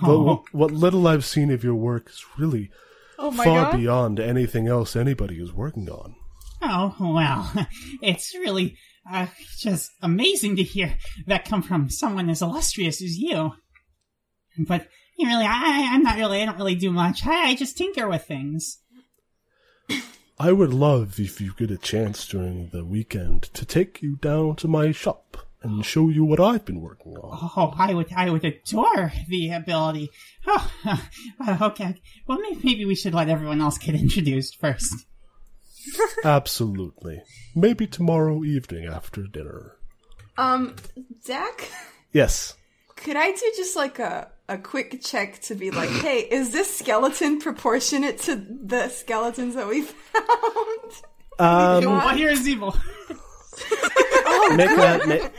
But what, what little I've seen of your work is really oh far god. beyond anything else anybody is working on. Oh, well, it's really uh, just amazing to hear that come from someone as illustrious as you. But you really, I, I'm not really, I don't really do much. I, I just tinker with things. I would love if you get a chance during the weekend to take you down to my shop and show you what I've been working on. Oh, I would, I would adore the ability. Oh, uh, okay. Well, maybe, maybe we should let everyone else get introduced first. Absolutely. Maybe tomorrow evening after dinner. Um, Zach, Yes. could I do just like a, a quick check to be like, hey, is this skeleton proportionate to the skeletons that we found? Um, What here is evil? make a make,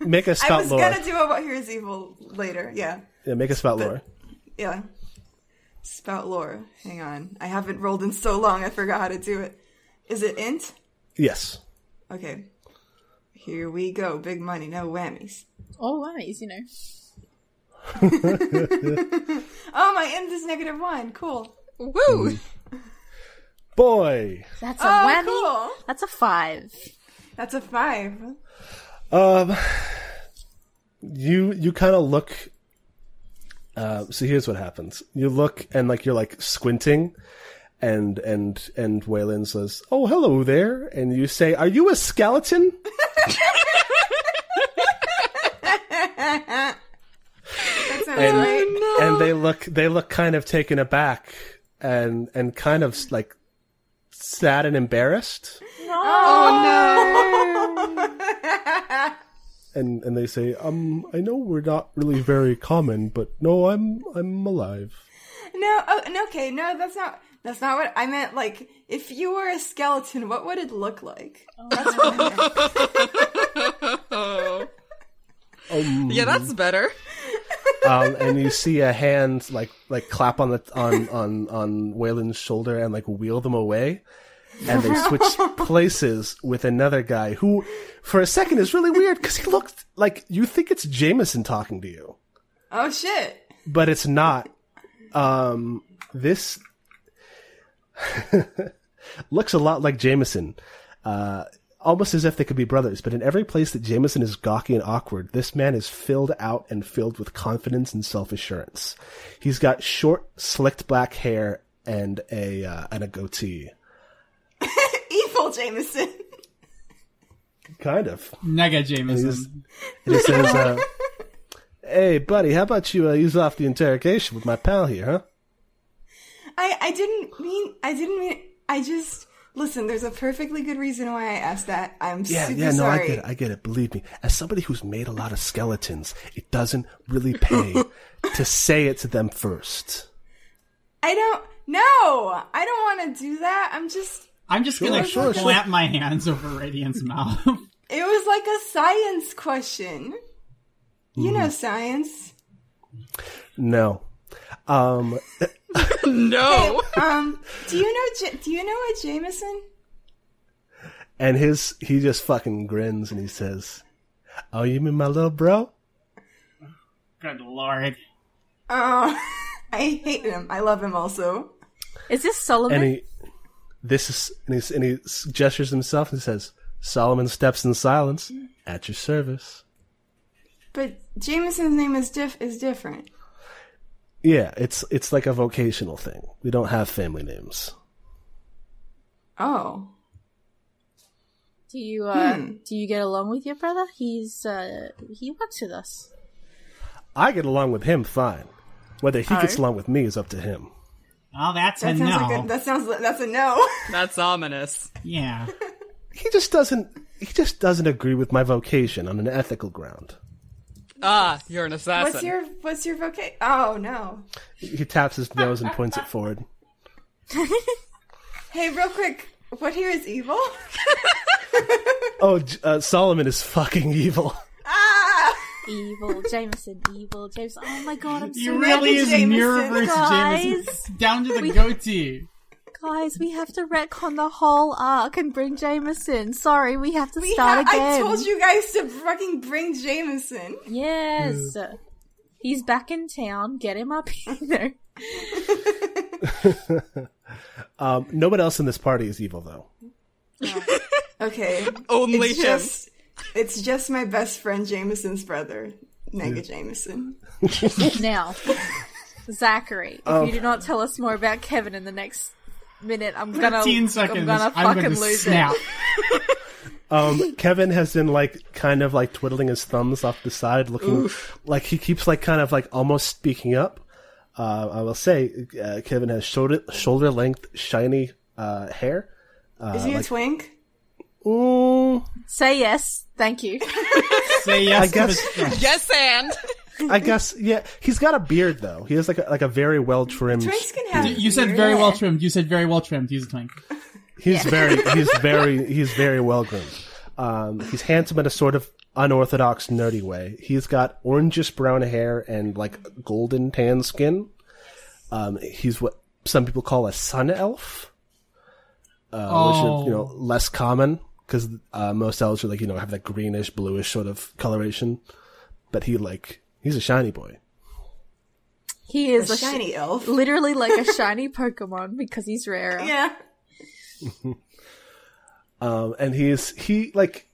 make a I spout I was lore. gonna do a what here's evil later. Yeah, Yeah, make a spout lore. yeah. Spout lore. Hang on, I haven't rolled in so long. I forgot how to do it. Is it int? Yes. Okay. Here we go. Big money, no whammies. All nice, you know. Oh, my int is negative one. Cool. Woo! Boy. That's a Oh, whammy. cool. That's a five. That's a five. Um, you you kind of look. Uh, so here's what happens. You look and like you're like squinting, and and and Waylon says, "Oh, hello there," and you say, "Are you a skeleton?" That sounds And and they look they look kind of taken aback and and kind of like sad and embarrassed. Oh no! And and they say, "Um, I know we're not really very common, but no, I'm I'm alive." No, oh, okay, no, that's not. That's not what I meant. Like, if you were a skeleton, what would it look like? That's what I meant. Um, Yeah, that's better. Um, and you see a hand like like clap on the on on on Waylon's shoulder and like wheel them away, and they switch places with another guy who, for a second, is really weird because he looks like you think it's Jameson talking to you, Oh shit! but it's not. Um, this looks a lot like Jameson. Uh, almost as if they could be brothers, but in every place that Jameson is gawky and awkward, this man is filled out and filled with confidence and self-assurance. He's got short, slicked black hair and a, uh, and a goatee. Evil Jameson. Kind of. Nega He's- Jameson. And he says, uh, hey buddy, how about you uh, use off the interrogation with my pal here, huh? I I didn't mean. I didn't mean. I just listen. There's a perfectly good reason why I asked that. I'm Yeah, super yeah, no, sorry. I get it, I get it. Believe me, as somebody who's made a lot of skeletons, it doesn't really pay to say it to them first. I don't. No, I don't want to do that. I'm just. I'm just gonna sure, sure. clap my hands over Radiant's mouth. It was like a science question. You Mm-hmm. know science. No. Um, No. Um, do you know? Do you know a Jameson? and his, he just fucking grins and he says, Oh, you mean my little bro? Good lord. Oh, I hate him. I love him also. Is this Solomon? And he, this is, and, he's, and he gestures himself and says, Solomon steps in silence at your service. But Jameson's name is diff is different. Yeah, it's, it's like a vocational thing. We don't have family names. Oh, do you uh Hmm. do you get along with your brother? He's uh he works with us. I get along with him fine. Whether he gets Alright. along with me is up to him. Oh, that's that a sounds no. like a, that sounds like- that's a no. That's ominous. yeah. He just doesn't, he just doesn't agree with my vocation on an ethical ground. Ah, you're an assassin. what's your what's your vocation? Oh no. He taps his nose and points it forward. Hey, real quick, what here is evil? Oh, uh, Solomon is fucking evil. ah! Evil Jameson, evil Jameson. Oh my god, I'm so He really is Jameson. Mirrorverse Guys. Jameson. Down to the We- goatee. Guys. We have to retcon the whole arc and bring Jameson. Sorry, we have to We start ha- again. I told you guys to fucking bring Jameson. Yes, he's back in town. Get him up here. Um, no one else in this party is evil, though. Okay. Only it's him. just it's just my best friend Jameson's brother, Nega Jameson. now, Zachary, if you do not tell us more about Kevin in the next minute, I'm gonna, 15 I'm gonna I'm fucking gonna lose snap. it. Um, Kevin has been like kind of like twiddling his thumbs off the side, looking like he keeps like kind of like almost speaking up. Uh, I will say, uh, Kevin has shoulder shoulder length, shiny uh, hair. Is he a twink? Mm, Say yes, thank you. Say yes I guess- Yes, and I guess yeah. He's got a beard though. He has like a, like a very well trimmed. Twinks can have. You said very well trimmed. You said very well trimmed. He's a twink. He's very he's very he's very well groomed. Um, he's handsome in a sort of unorthodox, nerdy way. He's got orangish brown hair and like golden tan skin. Um, he's what some people call a sun elf, uh, which is you know less common because uh, most elves are like you know have that greenish, bluish sort of coloration. But he like he's a shiny boy. He is A a sh- shiny elf. literally like a shiny Pokemon because he's rare. Yeah. Um, and he's he like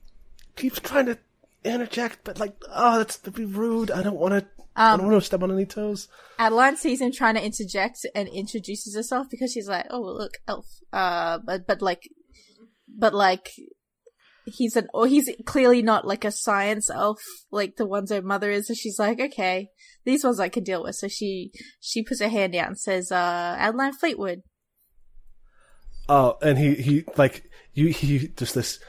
keeps trying to interject, but like, oh, that's to be rude. I don't want to. I Um, don't want to step on any toes. Adeline sees him trying to interject and introduces herself because she's like, "Oh, look, elf." Uh, but but like, but like, he's an or he's clearly not like a science elf like the ones her mother is. So she's like, "Okay, these ones I can deal with." So she she puts her hand out and says, "Uh, Adeline Fleetwood." Oh, and he he like you he just this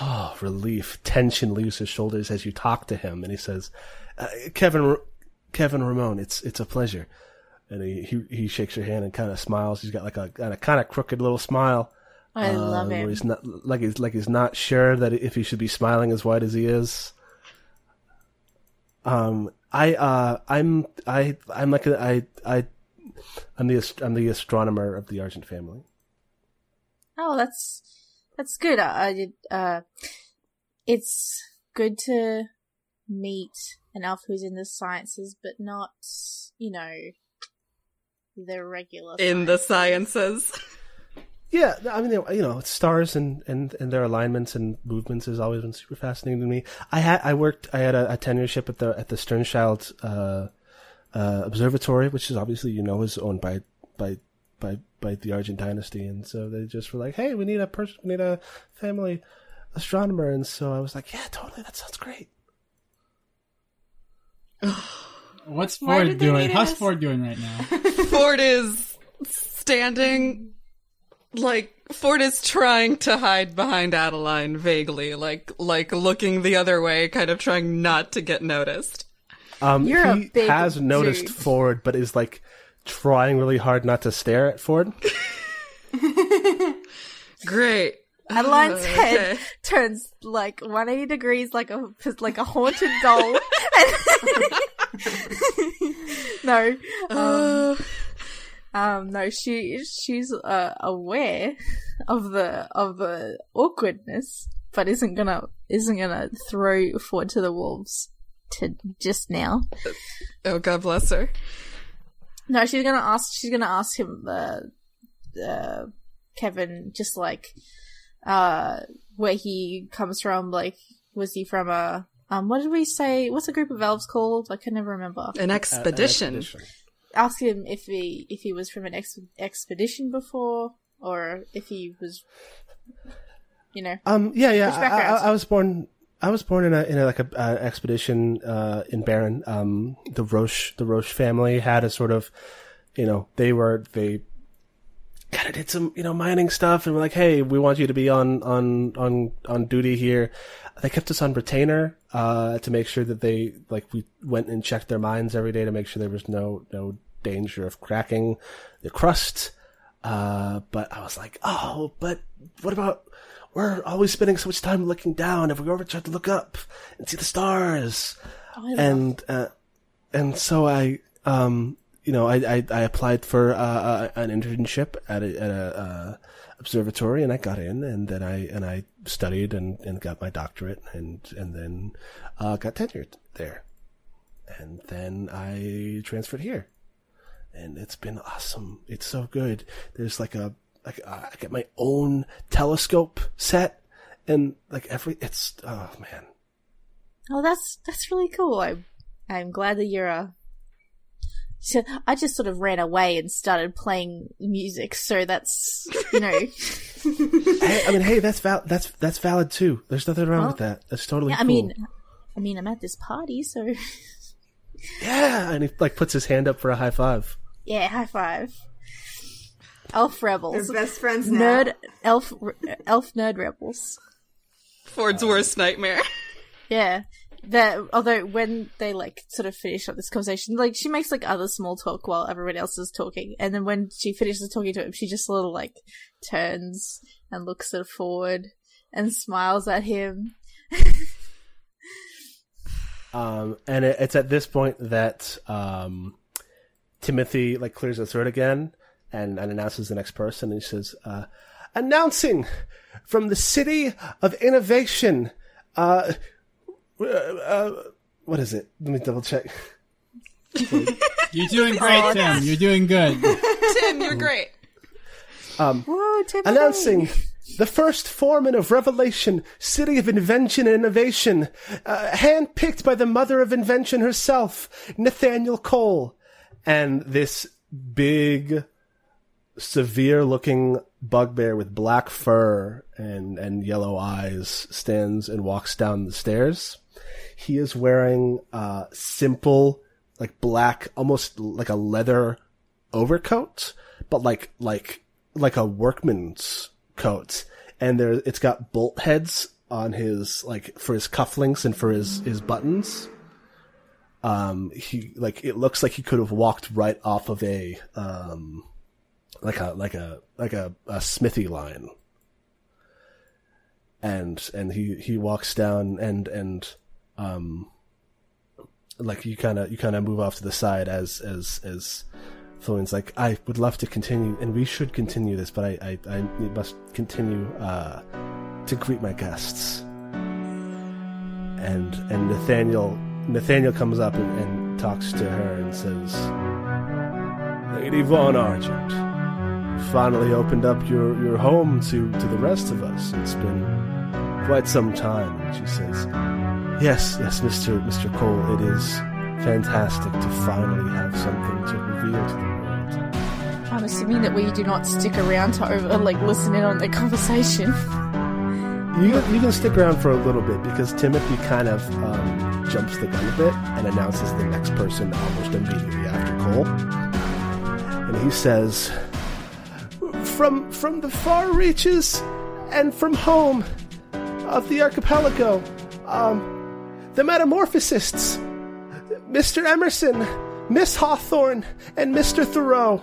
oh, relief tension leaves his shoulders as you talk to him, and he says, uh, "Kevin Kevin Ramon, it's it's a pleasure." And he he, he shakes your hand and kind of smiles. He's got like a, a kind of crooked little smile. I uh, love Where him. he's not like he's like he's not sure that if he should be smiling as wide as he is. Um, I uh, I'm I I'm like a, I I I'm the ast- I'm the astronomer of the Argent family. Oh, that's that's good. I, I did. Uh, it's good to meet an elf who's in the sciences, but not, you know, the regular. In the sciences. Yeah, I mean, you know, stars and, and, and their alignments and movements has always been super fascinating to me. I had I worked I had a, a tenureship at the at the Sternchild uh, uh, Observatory, which is obviously you know is owned by by by by the Argent dynasty, and so they just were like, hey, we need a person, we need a family astronomer, and so I was like, yeah, totally, that sounds great. What's Ford doing? How's us? Ford doing right now? Ford is standing like Ford is trying to hide behind Adeline vaguely, like like looking the other way, kind of trying not to get noticed. Um, You're a he big has noticed dude. Ford, but is like trying really hard not to stare at Ford. Great. Adeline's Uh, head turns like 180 degrees, like a like a haunted doll. no, um, um, no, she she's uh, aware of the of the awkwardness, but isn't gonna isn't gonna throw Ford to the wolves to just now. Oh God bless her. No, she's gonna ask. She's gonna ask him, uh, uh, Kevin, just like, uh, where he comes from. Like, was he from a? Um, what did we say? What's a group of elves called? I can never remember. An Uh, an expedition. Ask him if he if he was from an ex- expedition before, or if he was, you know. Um, yeah, yeah. I, I. I was born. I was born in a in a, like a uh, expedition uh, in Barron. Um, the Roche the Roche family had a sort of, you know, they were they kind of did some you know mining stuff and were like, hey, we want you to be on on on on duty here. They kept us on retainer uh, to make sure that they like we went and checked their mines every day to make sure there was no no danger of cracking the crust. Uh, but I was like, oh, but what about we're always spending so much time looking down. If we ever try to look up and see the stars, Oh, and uh, and so I um you know I I, I applied for uh, uh, an internship at a, at a uh, observatory and I got in and then I and I studied and, and got my doctorate and and then uh, got tenured there and then I transferred here and it's been awesome. It's so good. There's like a like uh, I get my own telescope set and like every it's oh man Oh, that's that's really cool. I'm I'm glad that you're a. So I just sort of ran away and started playing music, so that's you know. hey, I mean, hey, that's val- that's that's valid too. There's nothing wrong with that. That's totally. yeah, I mean, I mean, I'm at this party, so yeah, and he like puts his hand up for a high five. Yeah, high five. Elf They're rebels, best friends now. nerd elf elf nerd rebels. Ford's worst nightmare. Yeah. That although when they like sort of finish up this conversation, like she makes like other small talk while everyone else is talking, and then when she finishes talking to him, she just sort of like turns and looks sort of forward, and smiles at him. Um, and it, it's at this point that um, Timothy like clears his throat again and, and announces the next person. And he says, uh, "Announcing from the city of innovation, uh, uh, uh, what is it? Let me double check. You're doing great, Tim. You're doing good. Tim, you're great. Whoa, Timothy! Announcing." The first foreman of revelation, city of invention and innovation, uh, handpicked by the mother of invention herself, Nathaniel Cole. And this big, severe looking bugbear with black fur and, and yellow eyes stands and walks down the stairs. He is wearing uh simple, like black, almost like a leather overcoat, but like, like, like a workman's coat. And there, it's got bolt heads on his, like, for his cufflinks and for his, his buttons. Um, he, like, it looks like he could have walked right off of a, um, like a, like a, like a, a smithy line. And, and he, he walks down and, and, um, like you kind of, you kind of move off to the side as, as, as, Florin's like, I would love to continue, and we should continue this, but I, I, I must continue uh, to greet my guests. And and Nathaniel Nathaniel comes up and, and talks to her and says, Lady Von Argent, you finally opened up your, your home to, to the rest of us. It's been quite some time. And she says, Yes, yes, Mr. Mr. Cole, it is fantastic to finally have something to reveal to the world. I'm assuming that we do not stick around to over, like listen in on the conversation. You, you can stick around for a little bit because Timothy kind of um, jumps the gun a bit and announces the next person almost immediately after Cole. And he says, "From from the far reaches and from home of the archipelago, um, the Metamorphosists, Mr. Emerson, Miss Hawthorne, and Mr. Thoreau."